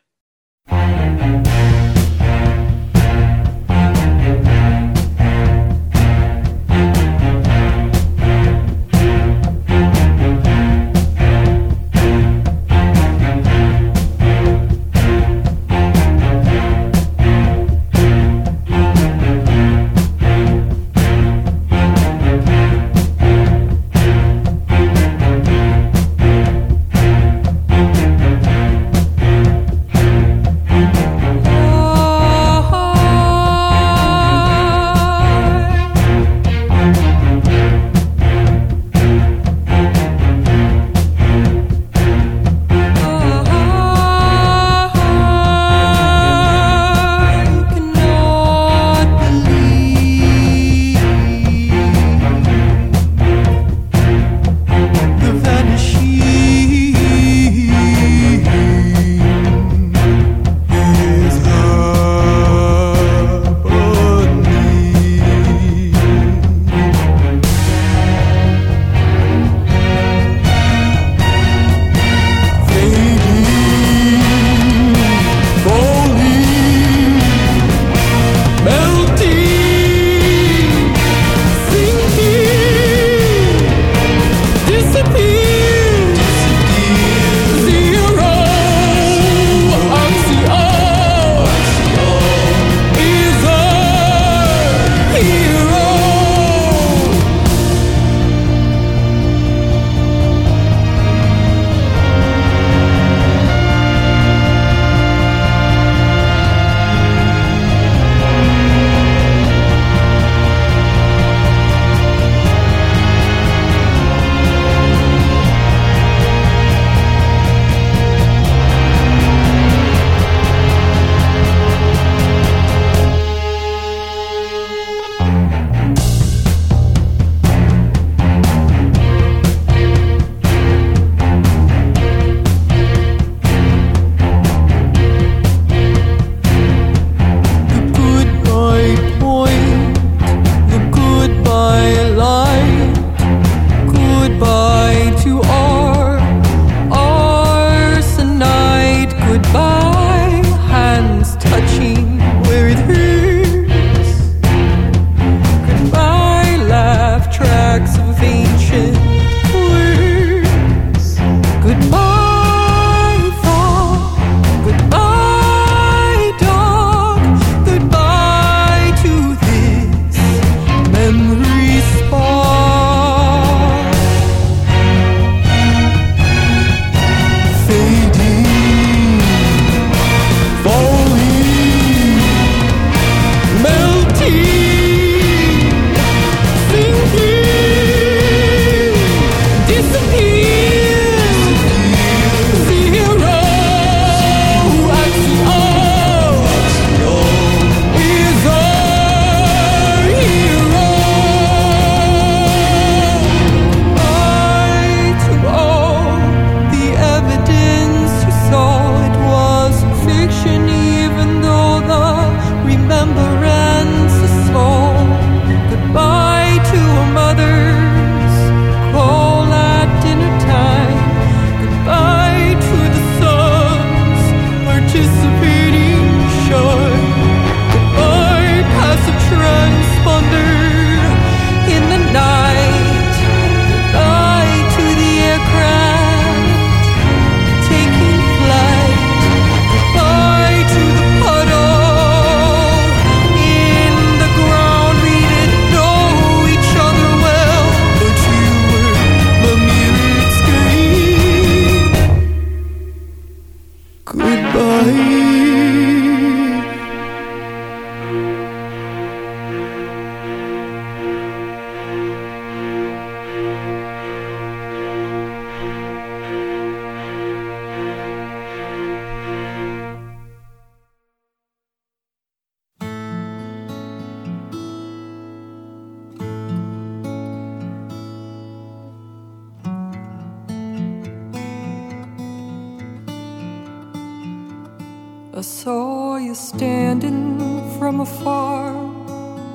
From afar,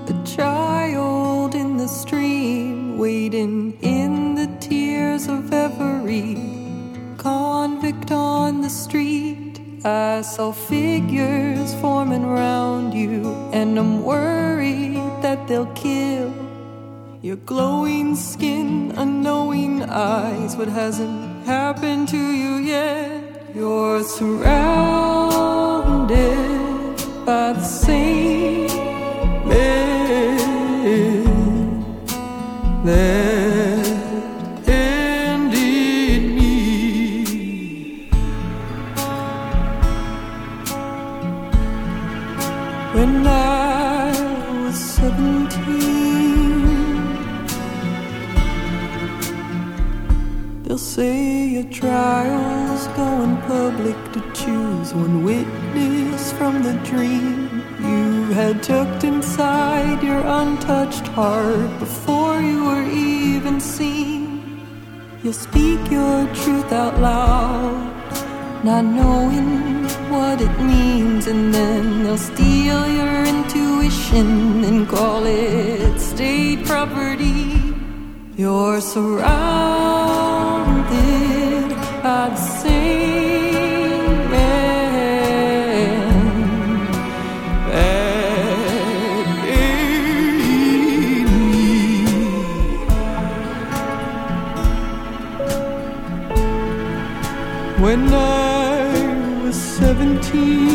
a child in the stream, waiting in the tears of every convict on the street. I saw figures forming round you, and I'm worried that they'll kill your glowing skin, unknowing eyes. What hasn't happened to you yet? You're surrounded by the men that ended me. When I was seventeen, they'll say your trial's going public to choose one witness from the dream you had tucked inside your untouched heart before you were even seen. You'll speak your truth out loud, not knowing what it means, and then they'll steal your intuition and call it state property. You're surrounded by the same When I was seventeen,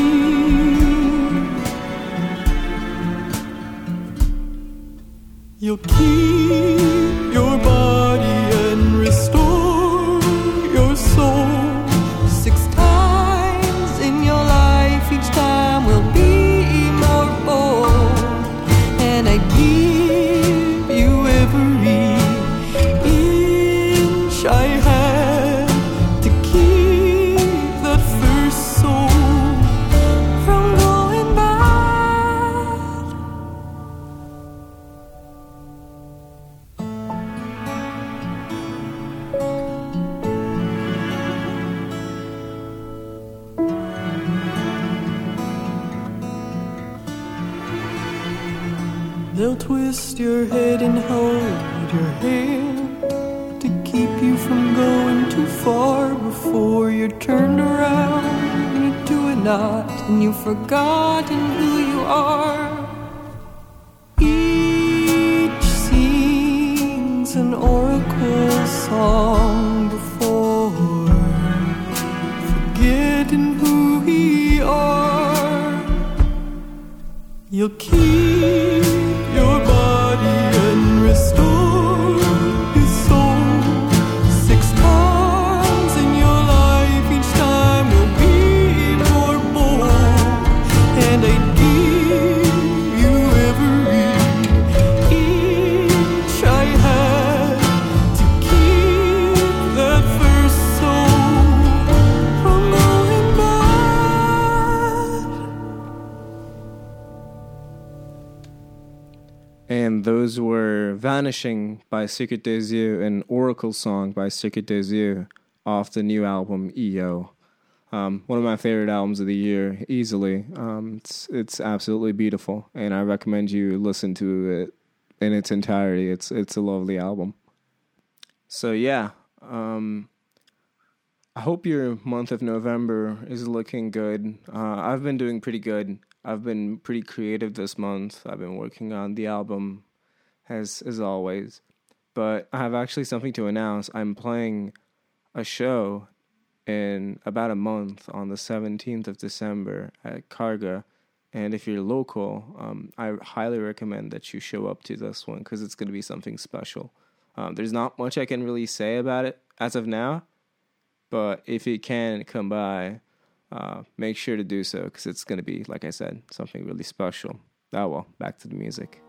you'll keep far before you're turned around into a knot and you've forgotten who you are. Each sings an oracle song before forgetting who we are. You'll keep Vanishing by Circuit des Yeux and Oracle Song by Circuit des Yeux off the new album -io. Um, one of my favorite albums of the year, easily. Um, it's it's absolutely beautiful, and I recommend you listen to it in its entirety. It's it's a lovely album. So yeah, um, I hope your month of November is looking good. Uh, I've been doing pretty good. I've been pretty creative this month. I've been working on the album, as as always. But I have actually something to announce. I'm playing a show in about a month on the 17th of December at Karga. And if you're local, um, I highly recommend that you show up to this one because it's going to be something special. Um, there's not much I can really say about it as of now, but if you can come by, uh, make sure to do so because it's going to be, like I said, something really special. Oh well, back to the music.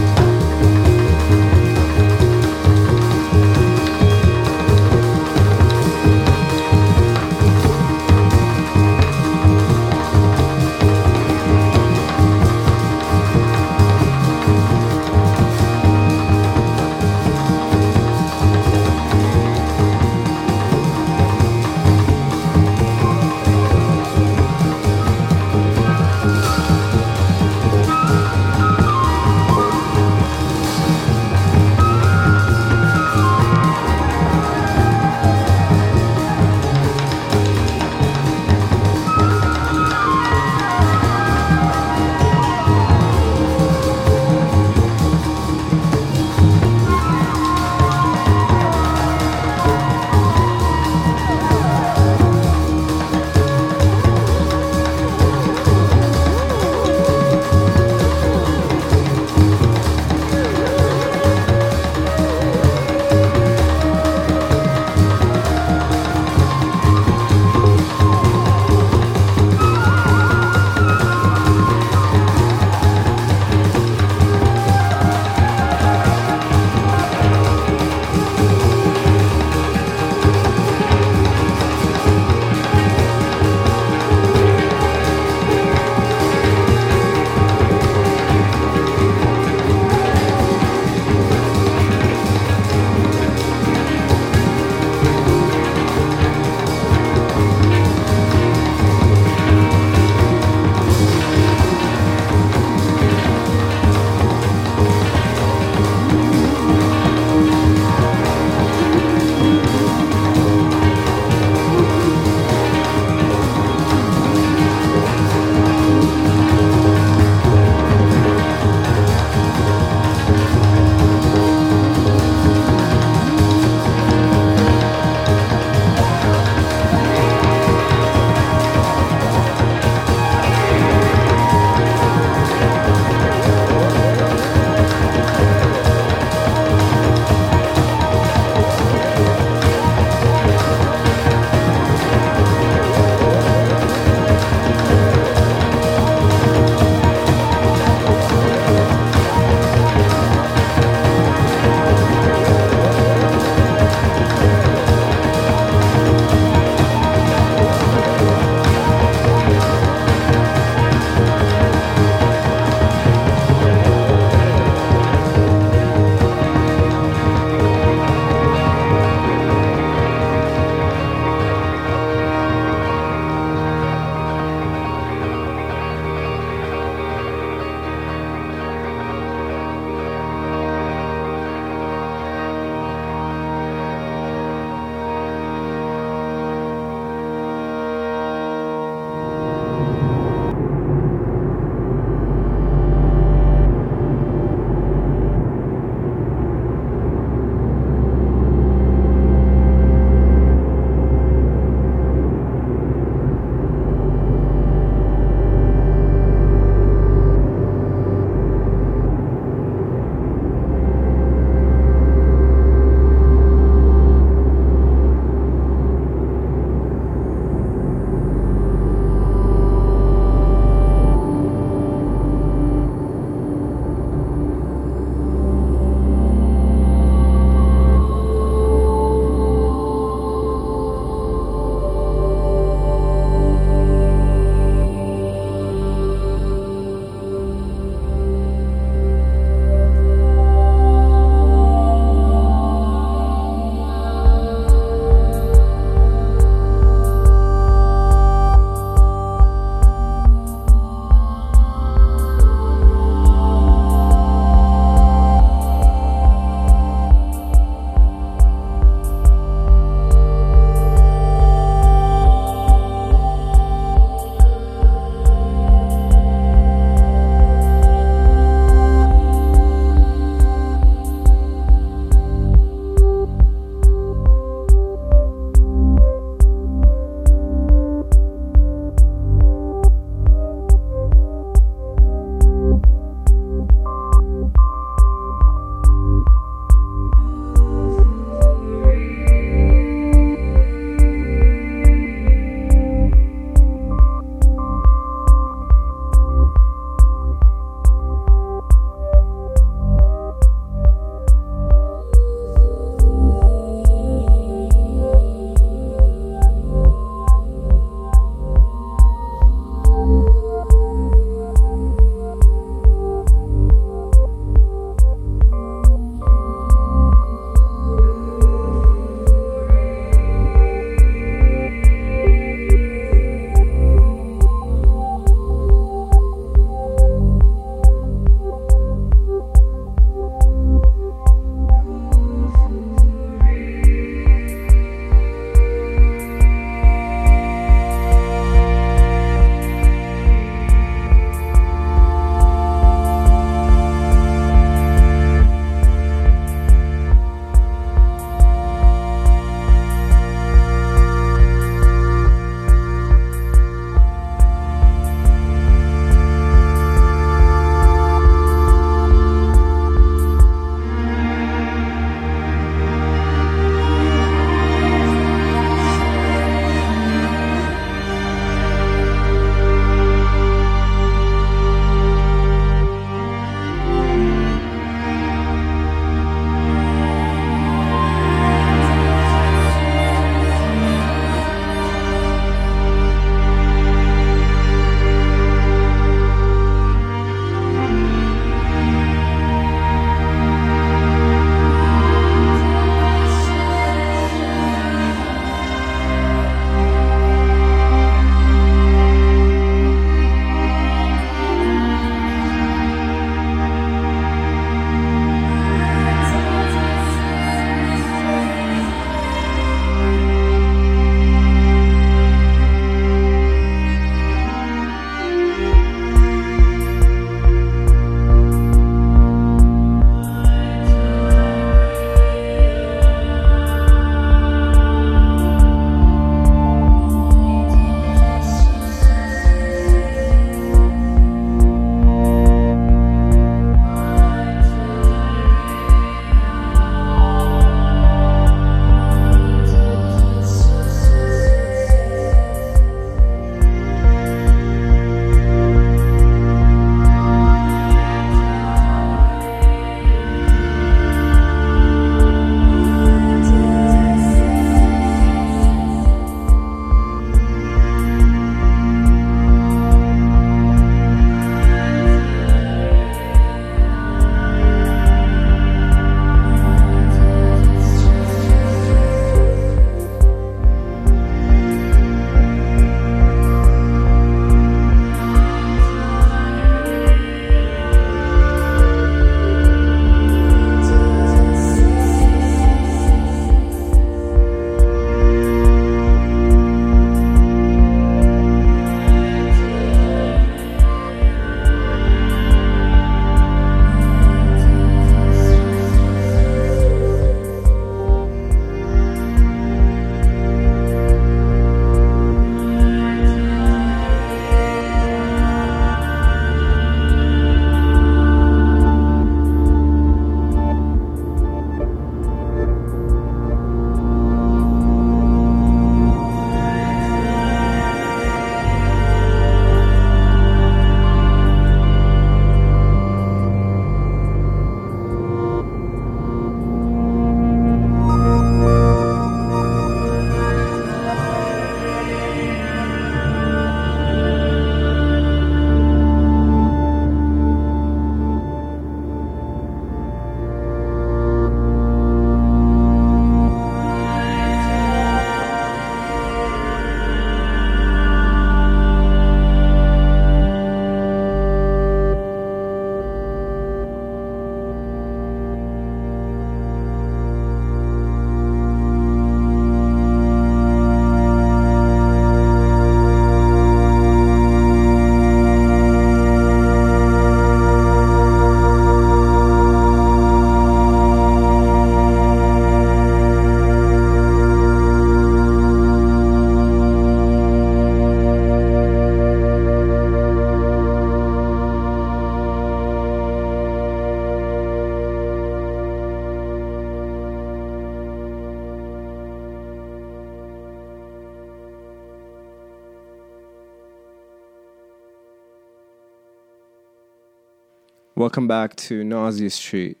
Welcome back to Nausea Street.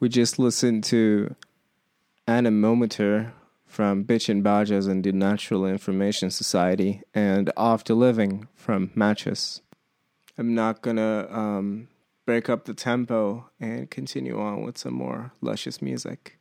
We just listened to Anemometer from Bitchin and the Natural Information Society and Off the Living from Matches. I'm not gonna um, break up the tempo and continue on with some more luscious music.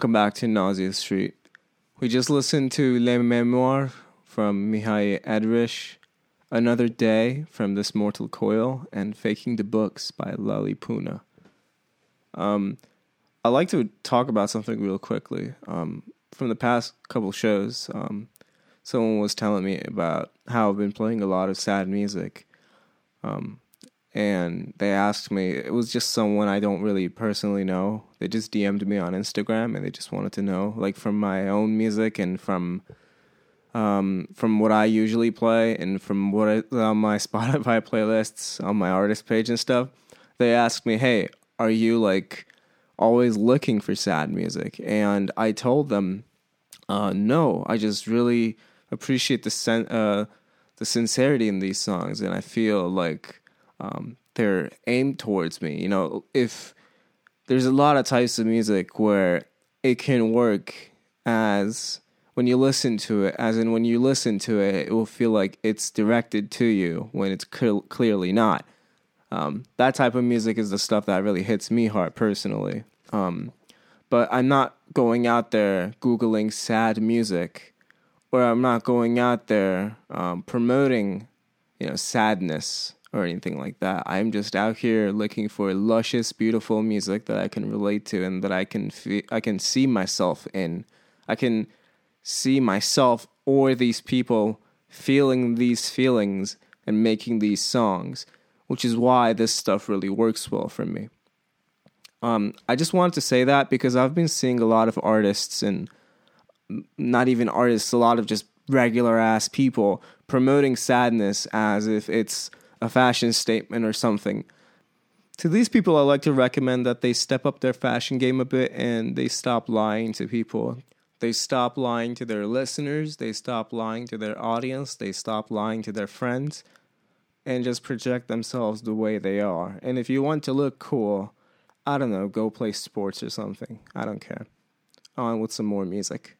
Welcome back to Nausea Street. We just listened to Les Memoirs from Mihai Edrisch, Another Day from This Mortal Coil, and Faking the Books by Lali Puna. Um, I'd like to talk about something real quickly. Um, from the past couple shows, um, someone was telling me about how I've been playing a lot of sad music. Um, and they asked me, it was just someone I don't really personally know. They just DM'd me on Instagram and they just wanted to know, like from my own music and from um, from what I usually play and from what I, on my Spotify playlists on my artist page and stuff. They asked me, "Hey, are you like always looking for sad music?" And I told them, uh, "No, I just really appreciate the sen- uh, the sincerity in these songs, and I feel like um, they're aimed towards me. You know, if there's a lot of types of music where it can work as when you listen to it, as in when you listen to it, it will feel like it's directed to you when it's cl- clearly not. Um, that type of music is the stuff that really hits me hard personally. Um, but I'm not going out there Googling sad music, or I'm not going out there um, promoting, you know, sadness or anything like that. I'm just out here looking for luscious, beautiful music that I can relate to and that I can fe- I can see myself in. I can see myself or these people feeling these feelings and making these songs, which is why this stuff really works well for me. Um, I just wanted to say that because I've been seeing a lot of artists and not even artists, a lot of just regular ass people promoting sadness as if it's a fashion statement or something. To these people, I like to recommend that they step up their fashion game a bit and they stop lying to people. They stop lying to their listeners, they stop lying to their audience, they stop lying to their friends, and just project themselves the way they are. And if you want to look cool, I don't know, go play sports or something. I don't care. On with some more music.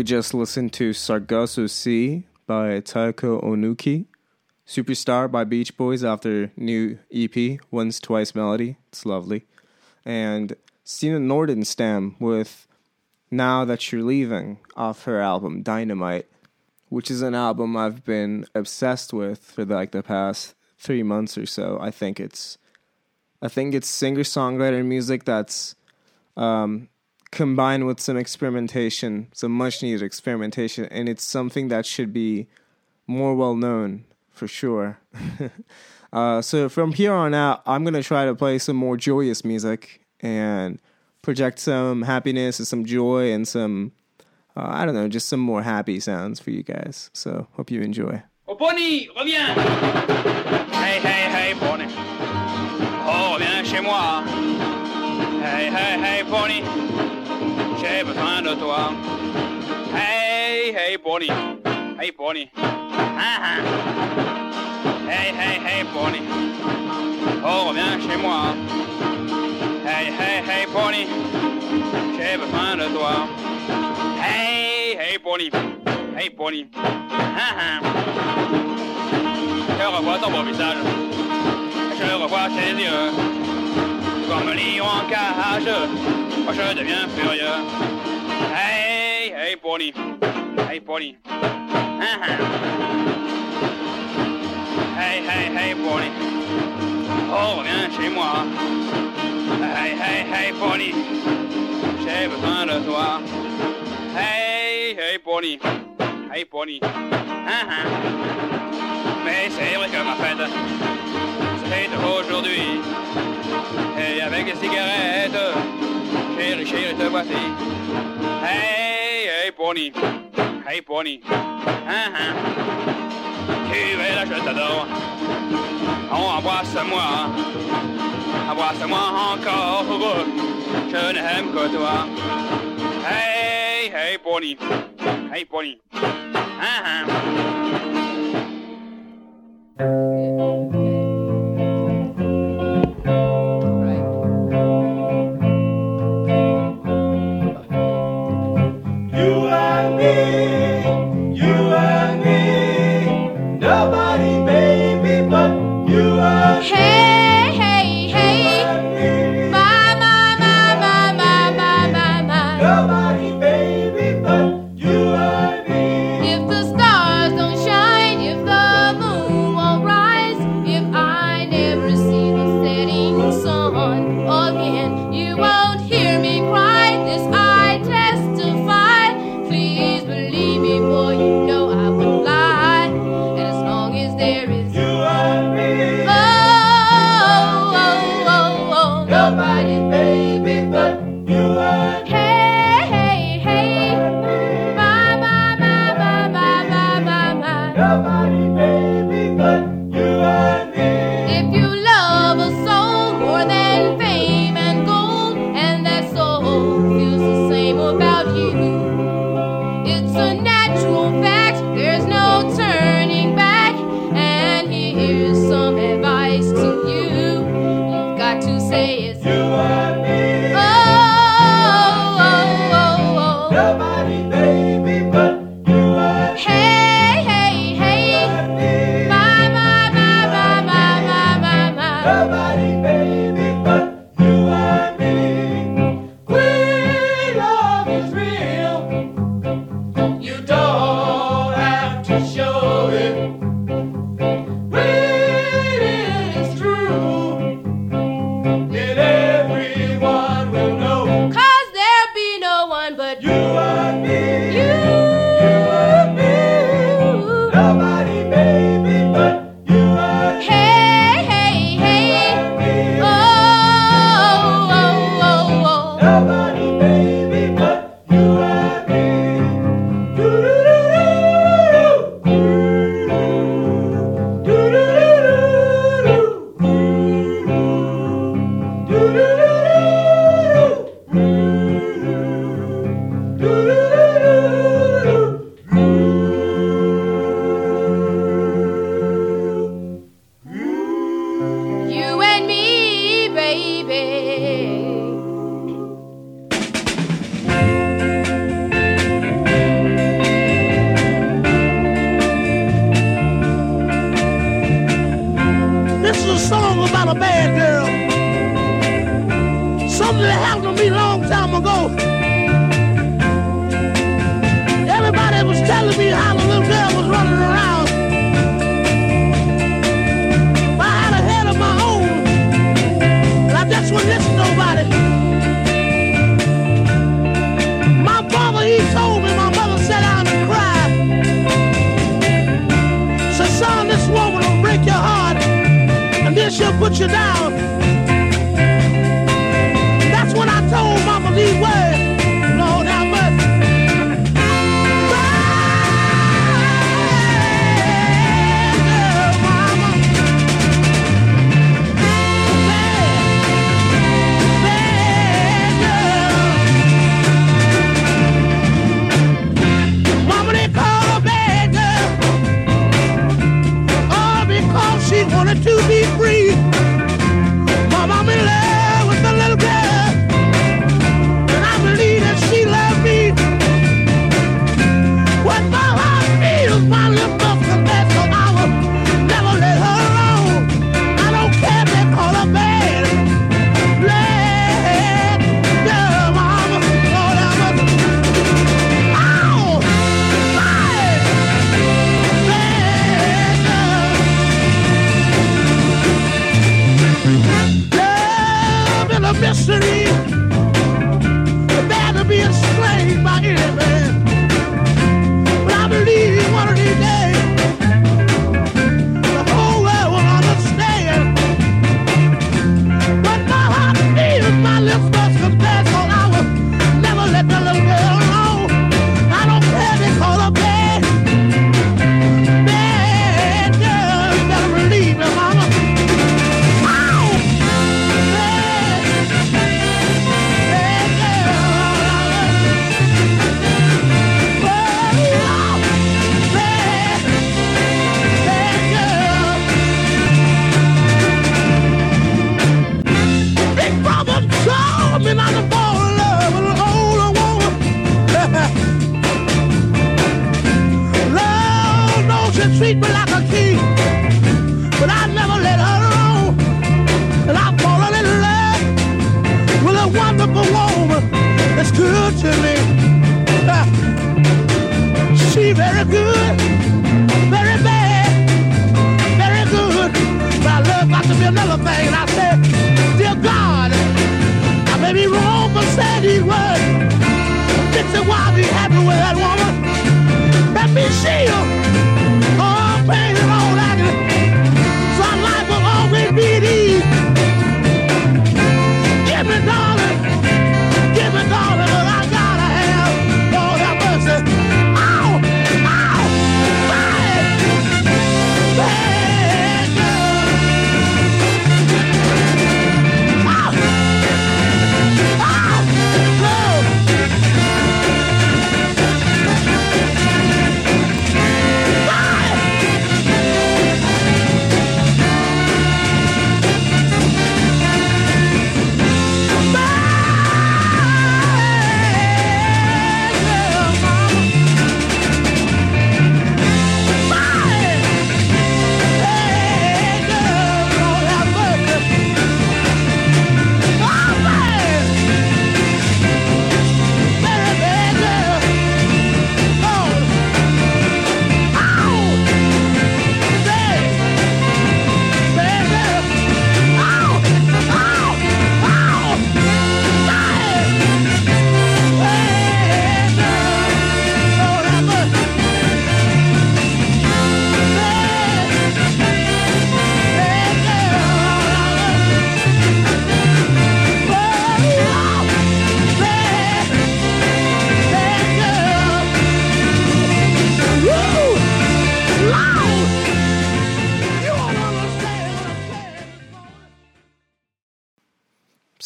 We just listened to Sargasso Sea by Taeko Onuki, Superstar by Beach Boys after new EP, Once Twice Melody. It's lovely. And Stina Nordenstam with Now That You're Leaving off her album Dynamite, which is an album I've been obsessed with for like the past three months or so. I think it's I think it's singer songwriter music that's um, combined with some experimentation, some much needed experimentation, and it's something that should be more well known for sure. uh, so from here on out, I'm gonna try to play some more joyous music and project some happiness and some joy and some uh, I don't know, just some more happy sounds for you guys. So hope you enjoy. Oh Bonnie, reviens Hey hey hey Bonnie Oh reviens chez moi Hey hey hey Bonnie J'ai besoin de toi. Hey hey Bonnie. Hey Bonnie. Ah, ah. Hey hey hey Bonnie. Oh reviens chez moi. Hey hey hey Bonnie. J'ai besoin de toi. Hey hey Bonnie. Hey Bonnie. Ah, ah. Je revois ton beau visage, je revois tes yeux comme un lion en cage. Moi je deviens furieux. Hey, hey, Paulie. Hey, Paulie. Uh. Hey, hey, hey, Paulie. Oh, reviens chez moi. Hey, hey, hey, Paulie. J'ai besoin de toi. Hey, hey, Paulie. Hey, Paulie. Uh. Mais c'est vrai que ma fête c'est aujourd'hui. Et avec des cigarettes, chérie, chérie, te voici. Hey, hey, pony, hey, pony, hein. hein. Tu veux là, je t'adore. Oh, embrasse-moi, embrasse-moi encore. Je n'aime que toi. Hey, hey, pony, hey, pony, hein. hein.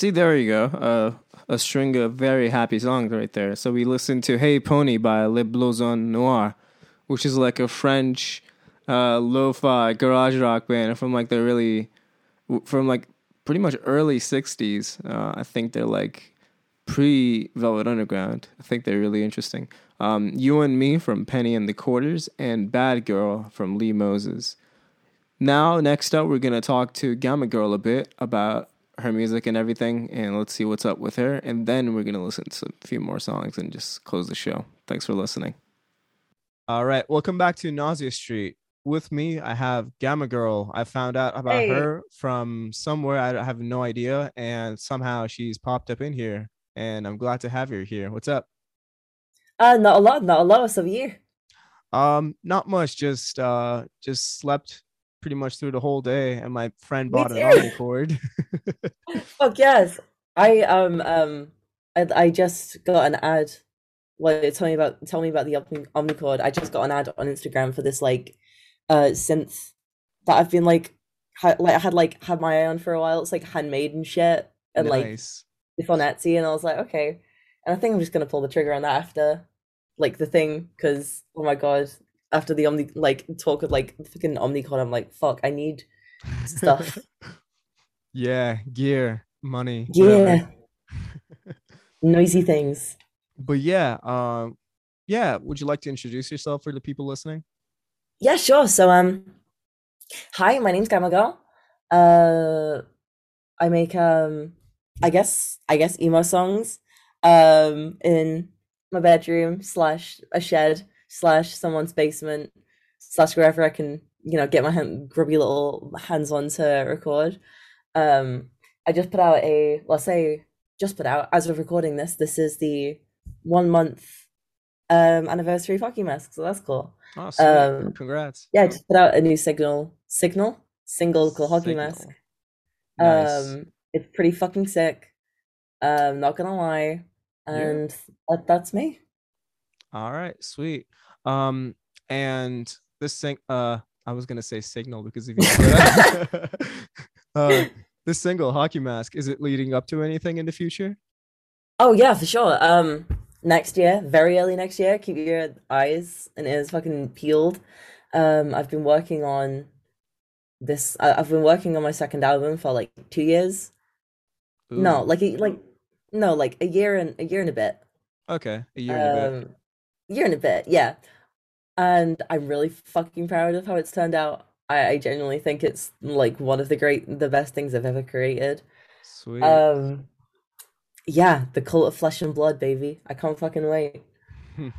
See, there you go. Uh, a string of very happy songs right there. So we listened to Hey Pony by Les Blousons Noirs, which is like a French uh, lo-fi garage rock band from like the really, from like pretty much early 60s. Uh, I think they're like pre Velvet Underground. I think they're really interesting. Um, you and Me from Penny and the Quarters, and Bad Girl from Lee Moses. Now, next up, we're going to talk to Gamma Girl a bit about her music and everything, and let's see what's up with her. And then we're going to listen to a few more songs and just close the show. Thanks for listening. All right, welcome back to Nausea Street. With me, I have Gamma Girl. I found out about Hey. her from somewhere. I have no idea, and somehow she's popped up in here, and I'm glad to have her here. What's up? Uh, not a lot, not a lot. So you? Um, not much. Just uh, just slept pretty much through the whole day, and my friend bought an too. Omnichord. Fuck yes. I um um I, I just got an ad. Well, tell me about tell me about the Omni- Omnichord. I just got an ad on Instagram for this like uh synth that I've been like ha- like I had like had my eye on for a while. It's like handmade and shit, and like nice. it's on Etsy, and I was like, okay. And I think I'm just gonna pull the trigger on that after like the thing, because oh my god, after the Omni like talk of like fucking Omnichord, I'm like, fuck, I need stuff. yeah, gear, money. whatever. yeah, noisy things. But yeah, um, yeah. Would you like to introduce yourself for the people listening? Yeah, sure. So um hi, my name's Gamma Girl. Uh I make um I guess I guess emo songs um in my bedroom slash a shed slash someone's basement slash wherever I can, you know, get my hand, grubby little hands on to record. Um I just put out a let's say just put out as of recording this. This is the one month um anniversary of Hockey Mask, so that's cool. Oh, sweet. Um, Congrats. Yeah, I just put out a new signal signal single called Hockey Signal. Mask. Nice. Um, it's pretty fucking sick. Um, not gonna lie, Yeah. and that, that's me. All right, sweet. Um, and this thing, uh, I was gonna say signal because of you. uh, this single, Hockey Mask, is it leading up to anything in the future? Oh yeah, for sure. Um, next year, very early next year, keep your eyes and ears fucking peeled. Um, I've been working on this. I, I've been working on my second album for like two years. No, like a, like no, like a year and a year and a bit. okay, a year and a bit. Year and a bit, yeah. And I'm really fucking proud of how it's turned out. I, I genuinely think it's like one of the great, the best things I've ever created. Sweet. Um, yeah, the cult of flesh and blood, baby. I can't fucking wait.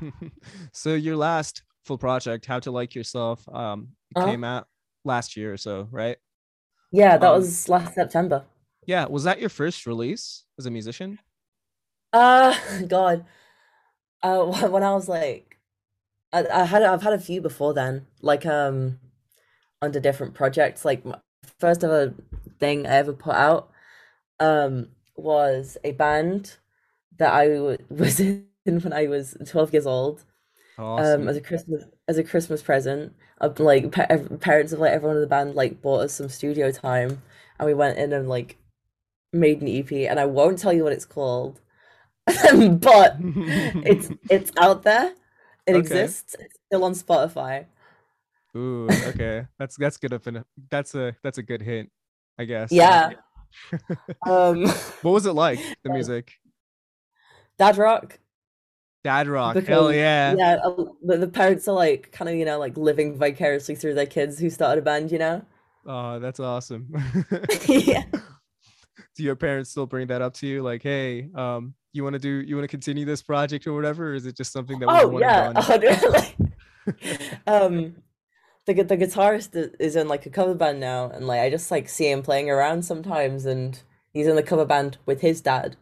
so your last full project, How to Like Yourself, um, Uh-huh. came out last year or so, right? Yeah, that Um, was last September. Yeah. Was that your first release as a musician? Uh, God. Uh, when I was like, I, I had I've had a few before then, like um, under different projects. Like my first ever thing I ever put out, um, was a band that I w- was in when I was twelve years old. Awesome. Um, as a Christmas as a Christmas present, uh, like pa- parents of like everyone in the band like bought us some studio time, and we went in and like made an EP. And I won't tell you what it's called, but it's it's out there. It Okay. exists. It's still on Spotify. Ooh, okay. That's that's good up in that's a that's a good hint, I guess. Yeah. Um, What was it like, the music? Dad Rock. Dad rock. Hell yeah. Yeah, the, the parents are like kind of you know like living vicariously through their kids who started a band. You know. Oh, that's awesome. yeah. Do your parents still bring that up to you? Like, hey, um, you want to do, you want to continue this project or whatever? Or is it just something that was Oh one yeah. and done? um, the the guitarist is in like a cover band now, and like I just like see him playing around sometimes, and he's in the cover band with his dad,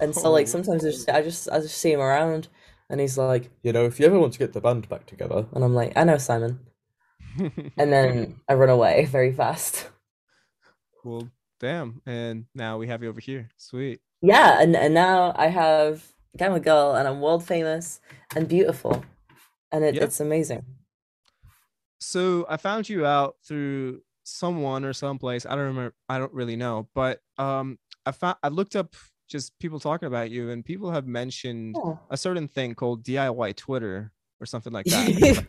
and so like Oh. sometimes I just I just I just see him around, and he's like, You know, if you ever want to get the band back together, and I'm like, I know Simon, and then I run away very fast. well, damn. And now we have you over here. Sweet. Yeah, and and now I have Gamma Girl, and I'm world famous and beautiful, and it, Yeah. it's amazing. So I found you out through someone or someplace. I don't remember. I don't really know. But um, I found I looked up just people talking about you, and people have mentioned Oh. a certain thing called DIY Twitter or something like that.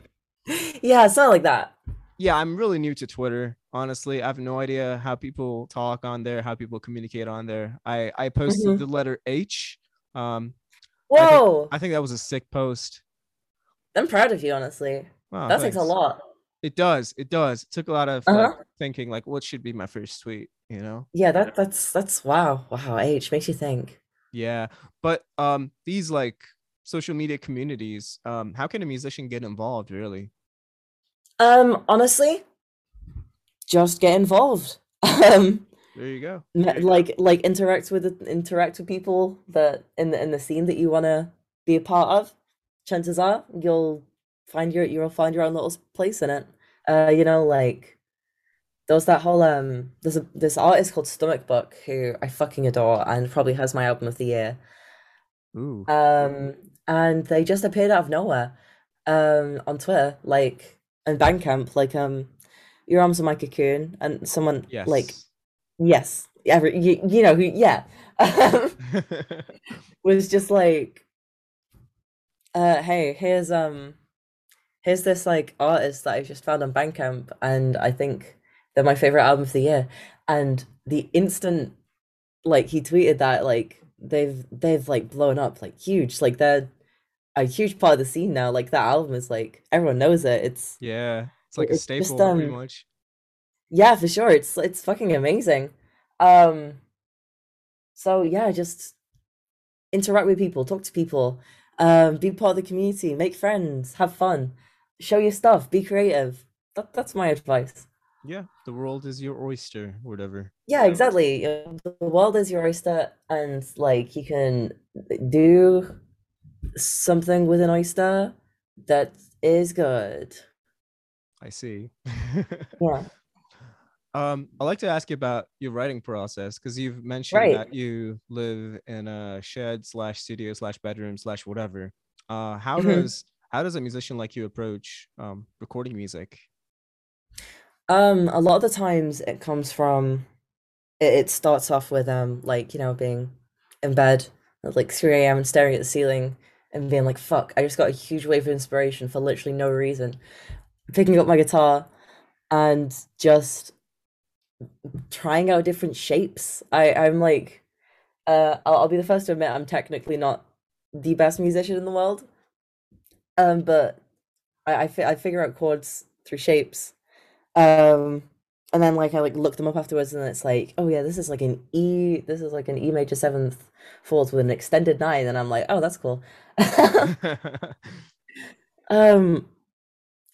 yeah, something like that. Yeah, I'm really new to Twitter. Honestly, I have no idea how people talk on there, how people communicate on there. I I posted Mhm. the letter H. Um, I think- Whoa, I think that was a sick post. I'm proud of you, honestly. Wow, that takes a lot. It does. It does. It took a lot of Uh-huh. like, thinking, like, what should be my first tweet? You know? Yeah, that that's that's wow, wow. H makes you think. Yeah. But um, these like social media communities, um, how can a musician get involved? Really? Um, honestly, just get involved. Um, There you go. like like interact with interact with people that in the in the scene that you want to be a part of. Chances are you'll find your you'll find your own little place in it. Uh, you know, like there was that whole um there's a this artist called Stomach Book who I fucking adore and probably has my album of the year. Ooh. Um, and they just appeared out of nowhere, um, on Twitter, like and Bandcamp, like um, your arms are my cocoon, and someone yes. like yes, every you, you know who yeah, was just like, uh, hey, here's um, here's this like artist that I just found on Bandcamp, and I think they're my favorite album of the year, and the instant like he tweeted that like they've they've like blown up like huge. Like they're a huge part of the scene now like that album is like everyone knows it it's yeah. It's like a it's just, staple, pretty um, much. yeah for sure it's it's fucking amazing um so yeah just interact with people talk to people um be part of the community make friends have fun show your stuff be creative that, that's my advice Yeah, the world is your oyster, whatever. Yeah, exactly. The world is your oyster, and like you can do something with an oyster that is good. I see. Yeah. Um, I'd like to ask you about your writing process because you've mentioned Right. that you live in a shed slash studio slash bedroom slash whatever. Uh, how Mhm. does how does a musician like you approach um, recording music? Um, a lot of the times it comes from it, it starts off with um like, you know, being in bed at like 3 a.m. and staring at the ceiling and being like, fuck, I just got a huge wave of inspiration for literally no reason. Picking up my guitar and just trying out different shapes. I, I'm like uh I'll, I'll be the first to admit I'm technically not the best musician in the world. Um, but I I, fi- I figure out chords through shapes. Um, and then like I like look them up afterwards, and it's like, oh yeah, this is like an E. This is like an E major seventh fourth with an extended nine, and I'm like, oh, that's cool. um,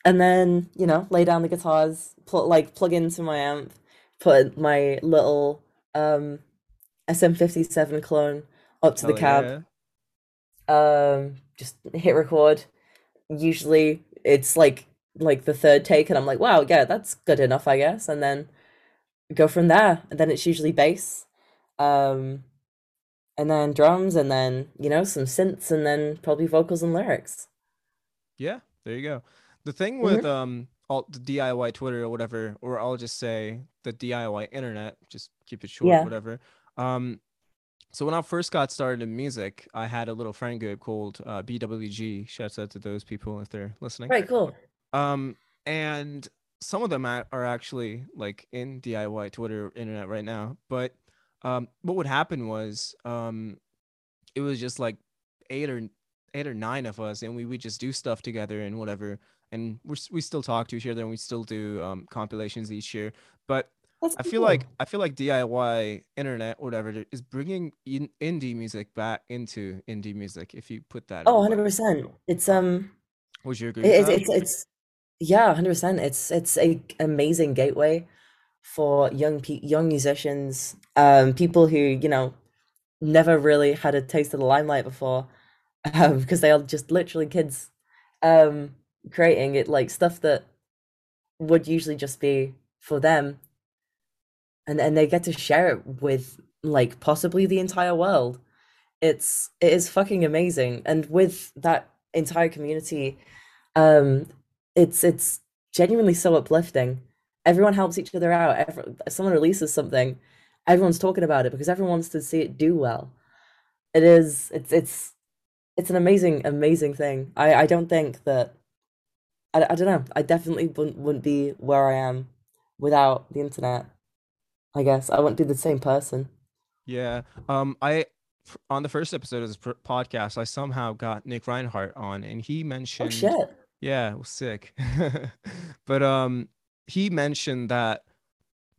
and then you know, lay down the guitars, pl- like plug into my amp, put my little um SM57 clone up to the cab. yeah. um just hit record. Usually it's like like the third take and i'm like wow yeah that's good enough i guess. And then go from there. And then it's usually bass. Um and then drums and then you know some synths and then probably vocals and lyrics Yeah, there you go. The thing Mhm. with um all the DIY Twitter or whatever, or I'll just say the DIY internet, just keep it short, Yeah. whatever. Um so when I first got started in music, I had a little friend group called uh, BWG. Shouts out to those people if they're listening. right cool Um, and some of them are actually like in DIY Twitter internet right now. But um, what would happen was um, it was just like eight or eight or nine of us, and we would just do stuff together and whatever. And we we still talk to each other, and we still do um, compilations each year. But That's I feel cool. like I feel like DIY internet, whatever, is bringing in indie music back into indie music. If you put that, in oh 100% it's um Would you agree? It- it's it's it's yeah, hundred percent. It's it's a amazing gateway for young pe young musicians, um, people who you know never really had a taste of the limelight before, um, because they are just literally kids, um, creating it like stuff that would usually just be for them, and and they get to share it with like possibly the entire world. It's it is fucking amazing, and with that entire community um it's it's genuinely so uplifting everyone helps each other out Every, someone releases something everyone's talking about it because everyone wants to see it do well it is it's it's it's an amazing amazing thing i i don't think that i, I don't know i definitely wouldn't, wouldn't be where i am without the internet i guess i wouldn't be the same person Yeah. Um, I on the first episode of this podcast, I somehow got Nick Reinhardt on, and he mentioned. oh mentioned, shit yeah, it was sick. but um, he mentioned that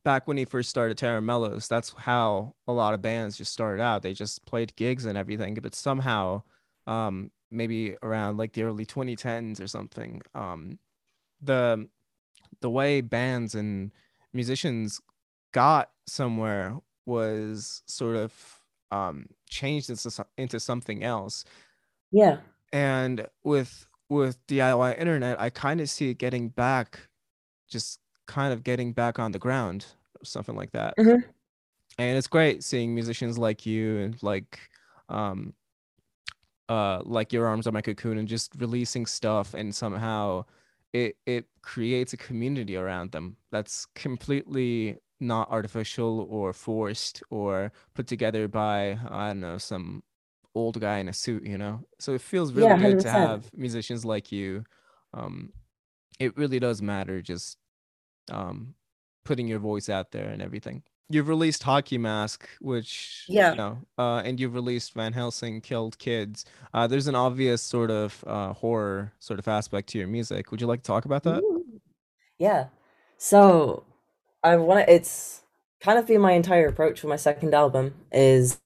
back when he first started Tera Melos, that's how a lot of bands just started out. They just played gigs and everything, but somehow, um, maybe around like the early 2010s or something, um, the the way bands and musicians got somewhere was sort of um changed into, into something else yeah and with with DIY internet I kind of see it getting back just kind of getting back on the ground something like that Mhm. and it's great seeing musicians like you and like um uh like your arms are my cocoon and just releasing stuff and somehow it it creates a community around them that's completely not artificial or forced or put together by I don't know some old guy in a suit, you know. So it feels really Yeah, good to have musicians like you. Um, it really does matter just um putting your voice out there and everything. You've released Hockey Mask, which Yeah. you know, uh, and you've released Van Helsing Killed Kids. Uh, there's an obvious sort of uh, horror sort of aspect to your music. Would you like to talk about that? Yeah. So I want to, it's kind of been my entire approach for my second album is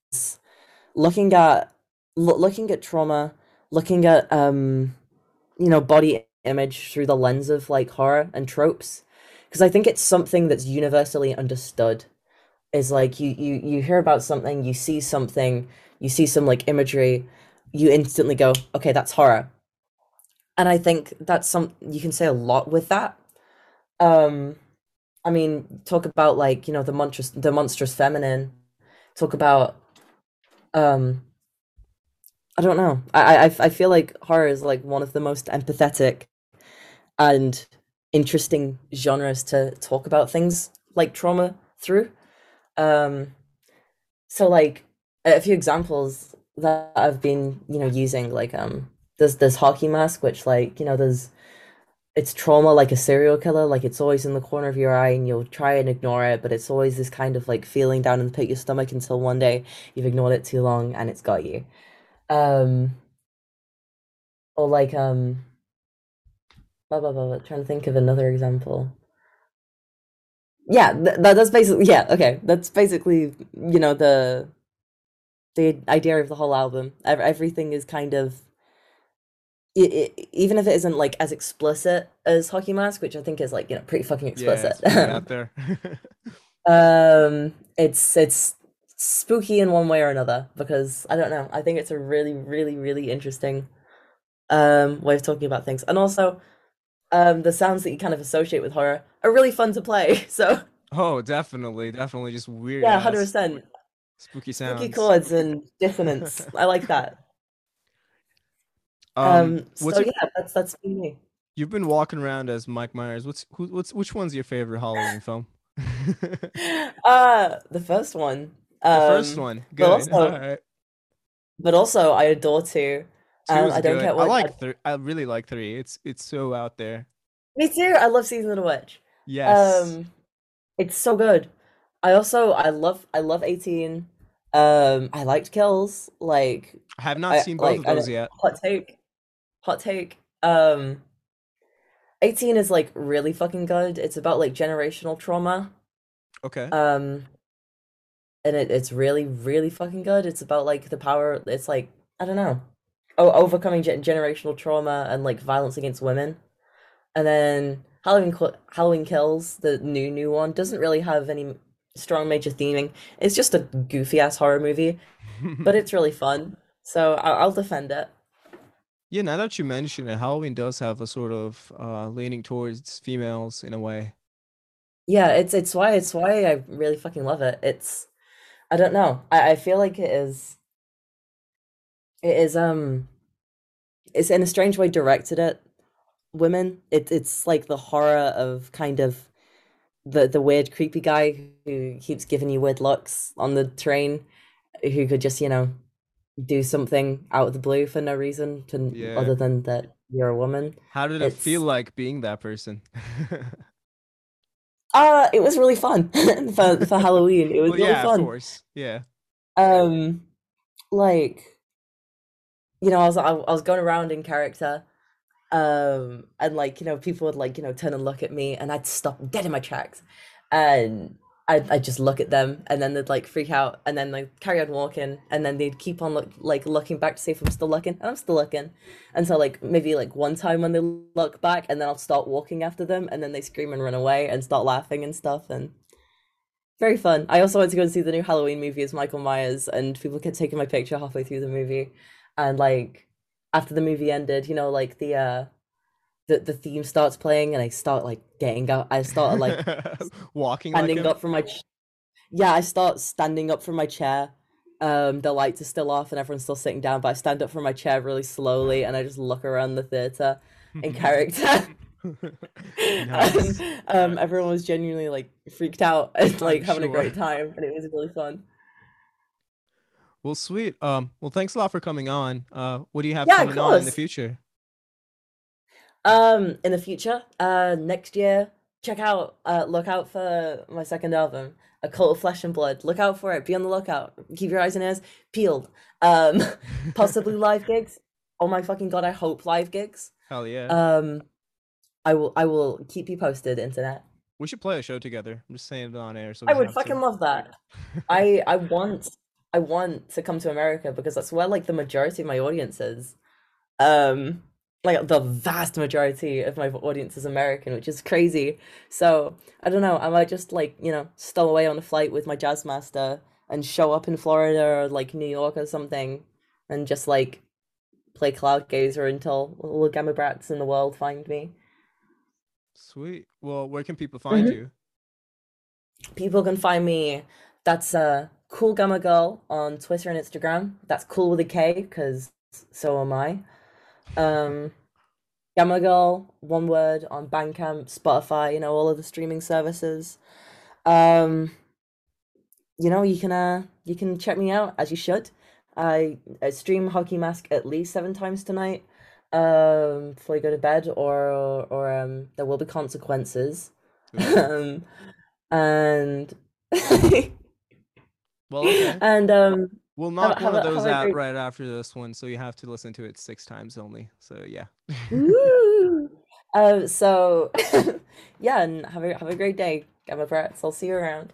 looking at loo- looking at trauma, looking at um you know body image through the lens of like horror and tropes because I think it's something that's universally understood. Is like you you you hear about something, you see something, you see some like imagery, you instantly go, okay, that's horror. And I think that's some you can say a lot with that. Um, I mean, talk about like you know the monstrous the monstrous feminine. Talk about um I don't know. I, I I feel like horror is like one of the most empathetic and interesting genres to talk about things like trauma through. Um, so like a few examples that I've been you know using like um there's there's hockey mask which like you know there's it's trauma like a serial killer like it's always in the corner of your eye and you'll try and ignore it but it's always this kind of like feeling down in the pit of your stomach until one day you've ignored it too long and it's got you um or like um blah blah blah, blah. Trying to think of another example. Yeah th- that, that's basically yeah okay. That's basically you know the the idea of the whole album. Ev- everything is kind of i i even if it isn't like as explicit as hockey mask which i think is like you know pretty fucking Yeah, explicit. it's out there. um it's it's spooky in one way or another because i don't know i think it's a really really really interesting um way of talking about things. And also um the sounds that you kind of associate with horror are really fun to play so oh, definitely, definitely, just weird. yeah 100% Spooky sounds. spooky chords and dissonance i like that Um, um, so your- yeah that's that's me You've been walking around as Mike Myers. What's who, what's which one's your favorite Halloween film? the uh the first one um, first one. Good. but also, All right. but also i adore Two um, i don't good. get I what like three. I really like three. It's it's so out there. me too i love season of the witch Yes. Um, it's so good. I also I love I love eighteen. Um, I liked kills. Like I have not I- seen both like, of those yet. hot take, hot take. Um, eighteen is like really fucking good. It's about like generational trauma. Okay. Um, and it, it's really really fucking good. It's about like the power. It's like I don't know, oh, overcoming gen- generational trauma and like violence against women. And then Halloween Halloween Kills, the new new one, doesn't really have any strong major theming. It's just a goofy ass horror movie, but it's really fun. So I'll, I'll defend it. yeah. Now that you mention it, Halloween does have a sort of uh, leaning towards females in a way. Yeah, it's it's why it's why I really fucking love it. It's I don't know. I, I feel like it is it is um it's in a strange way directed at women. It it's like the horror of kind of the the weird creepy guy who keeps giving you weird looks on the train who could just, you know, do something out of the blue for no reason to Yeah. other than that you're a woman. How did it feel like being that person? Uh it was really fun for for Halloween. It was well, really yeah, fun. of course. Yeah. um like you know i was I, I was going around in character um and like you know people would like you know turn and look at me and i'd stop dead in my tracks and I'd, I'd just look at them and then they'd like freak out and then like carry on walking and then they'd keep on look, like looking back to see if i'm still looking and i'm still looking and so like maybe like one time when they look back and then i'll start walking after them and then they scream and run away and start laughing and stuff and very fun. I also went to go and see the new Halloween movie as Michael Myers, and people kept taking my picture halfway through the movie. And like after the movie ended, you know, like the uh the the theme starts playing, and I start like getting up. I start like walking like standing him? up from my ch- yeah. I start standing up from my chair. Um, the lights are still off, and everyone's still sitting down. But I stand up from my chair really slowly, and I just look around the theater in character. Nice. And, um, everyone was genuinely like freaked out and like having a great time, and it was really fun. Well, sweet. Um, well, thanks a lot for coming on. Uh, what do you have Yeah, coming on in the future? Um, in the future, uh, next year, check out, uh, look out for my second album, A Cult of Flesh and Blood. Look out for it. Be on the lookout. Keep your eyes and ears peeled. Um, possibly live gigs. Oh my fucking god! I hope live gigs. Hell yeah. Um, I will. I will keep you posted, internet. we should play a show together. I'm just saying it on air. So I would have to. fucking love that. I I want I want to come to America because that's where like the majority of my audience is. Um like the vast majority of my audience is American, which is crazy. So I don't know. I might just like you know stow away on a flight with my jazz master and show up in Florida or like New York or something, and just like play cloud gazer until all the gamma brats in the world find me. Sweet. Well, where can people find Mhm. you? People can find me. That's uh, cool gamma girl on Twitter and Instagram. That's cool with a K because so am I. Um, gamma girl, one word on Bandcamp, Spotify, you know, all of the streaming services. Um, you know, you can uh, you can check me out as you should. I, I stream Hockey Mask at least seven times tonight. Um, before you go to bed, or or um, there will be consequences. um, and Well, okay. and um, We'll knock one of those out right after this one, so you have to listen to it six times only. So yeah. Woo! Um, so yeah, and have a have a great day, Gamma Brats. I'll see you around.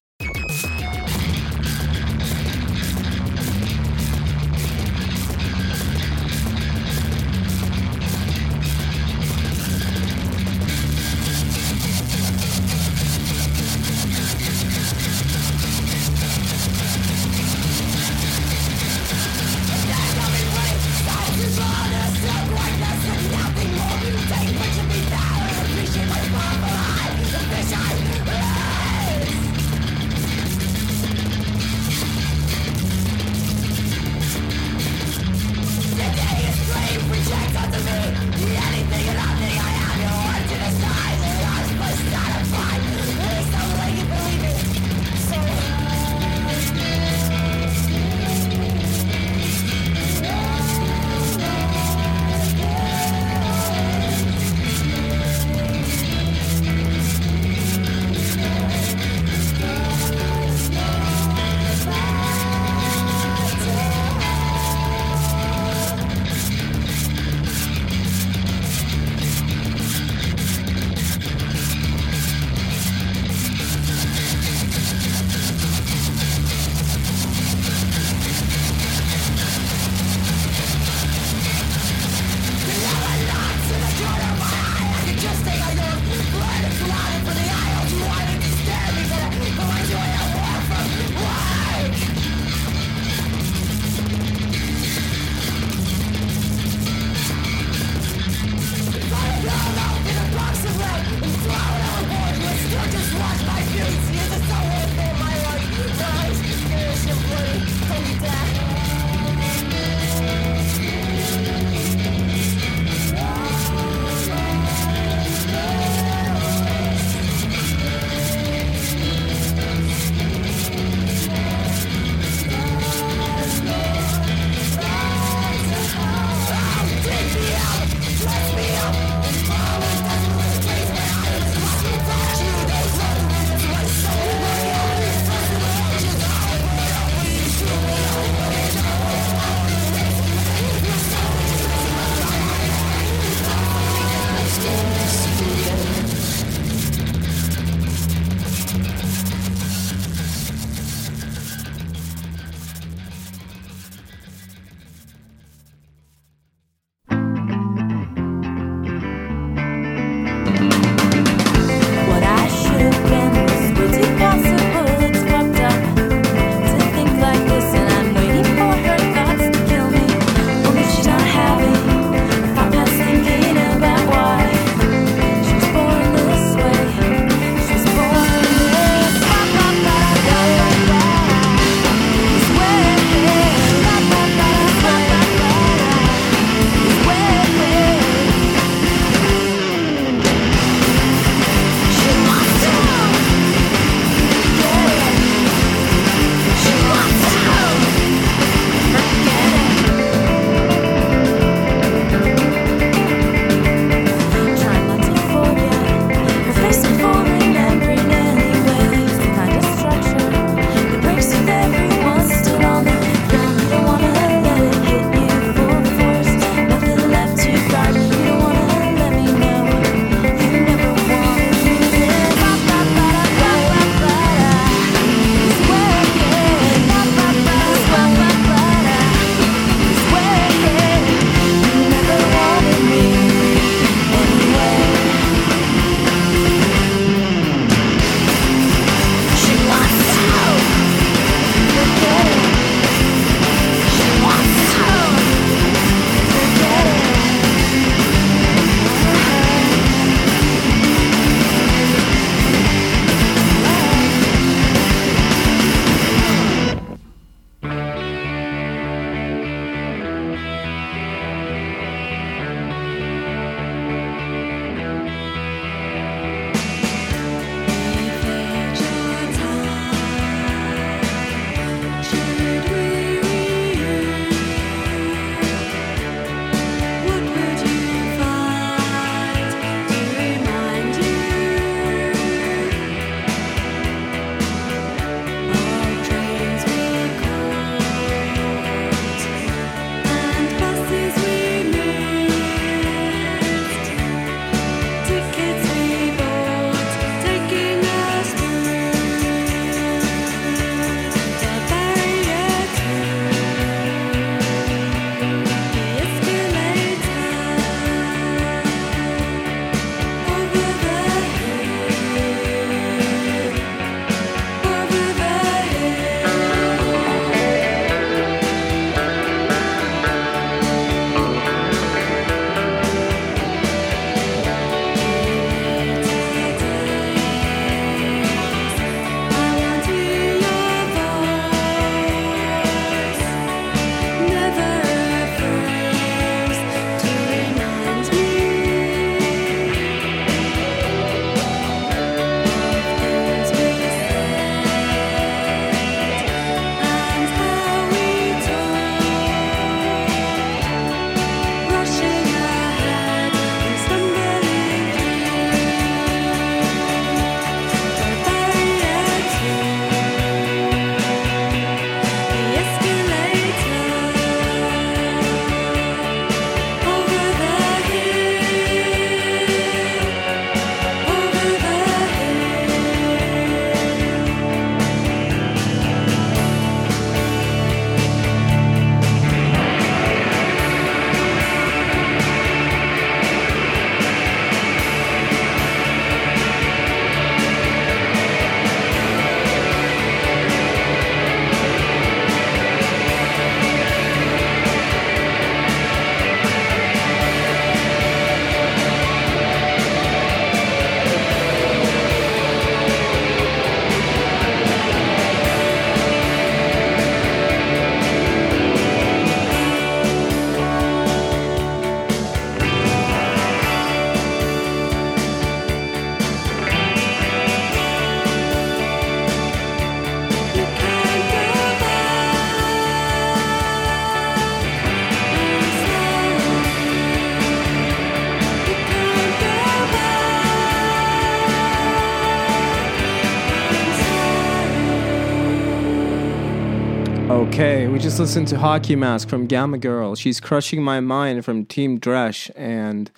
We just listened to Hockey Mask from Gamma Girl. She's Crushing My Mind from Team Dresch and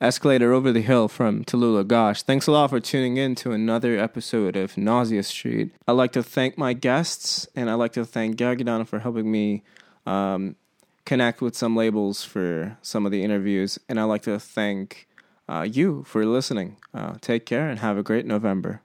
Escalator Over the Hill from Tallulah Gosh. Thanks a lot for tuning in to another episode of Nausea Street. I'd like to thank my guests and I'd like to thank Gargadon for helping me um, connect with some labels for some of the interviews. And I'd like to thank uh, you for listening. Uh, take care and have a great November.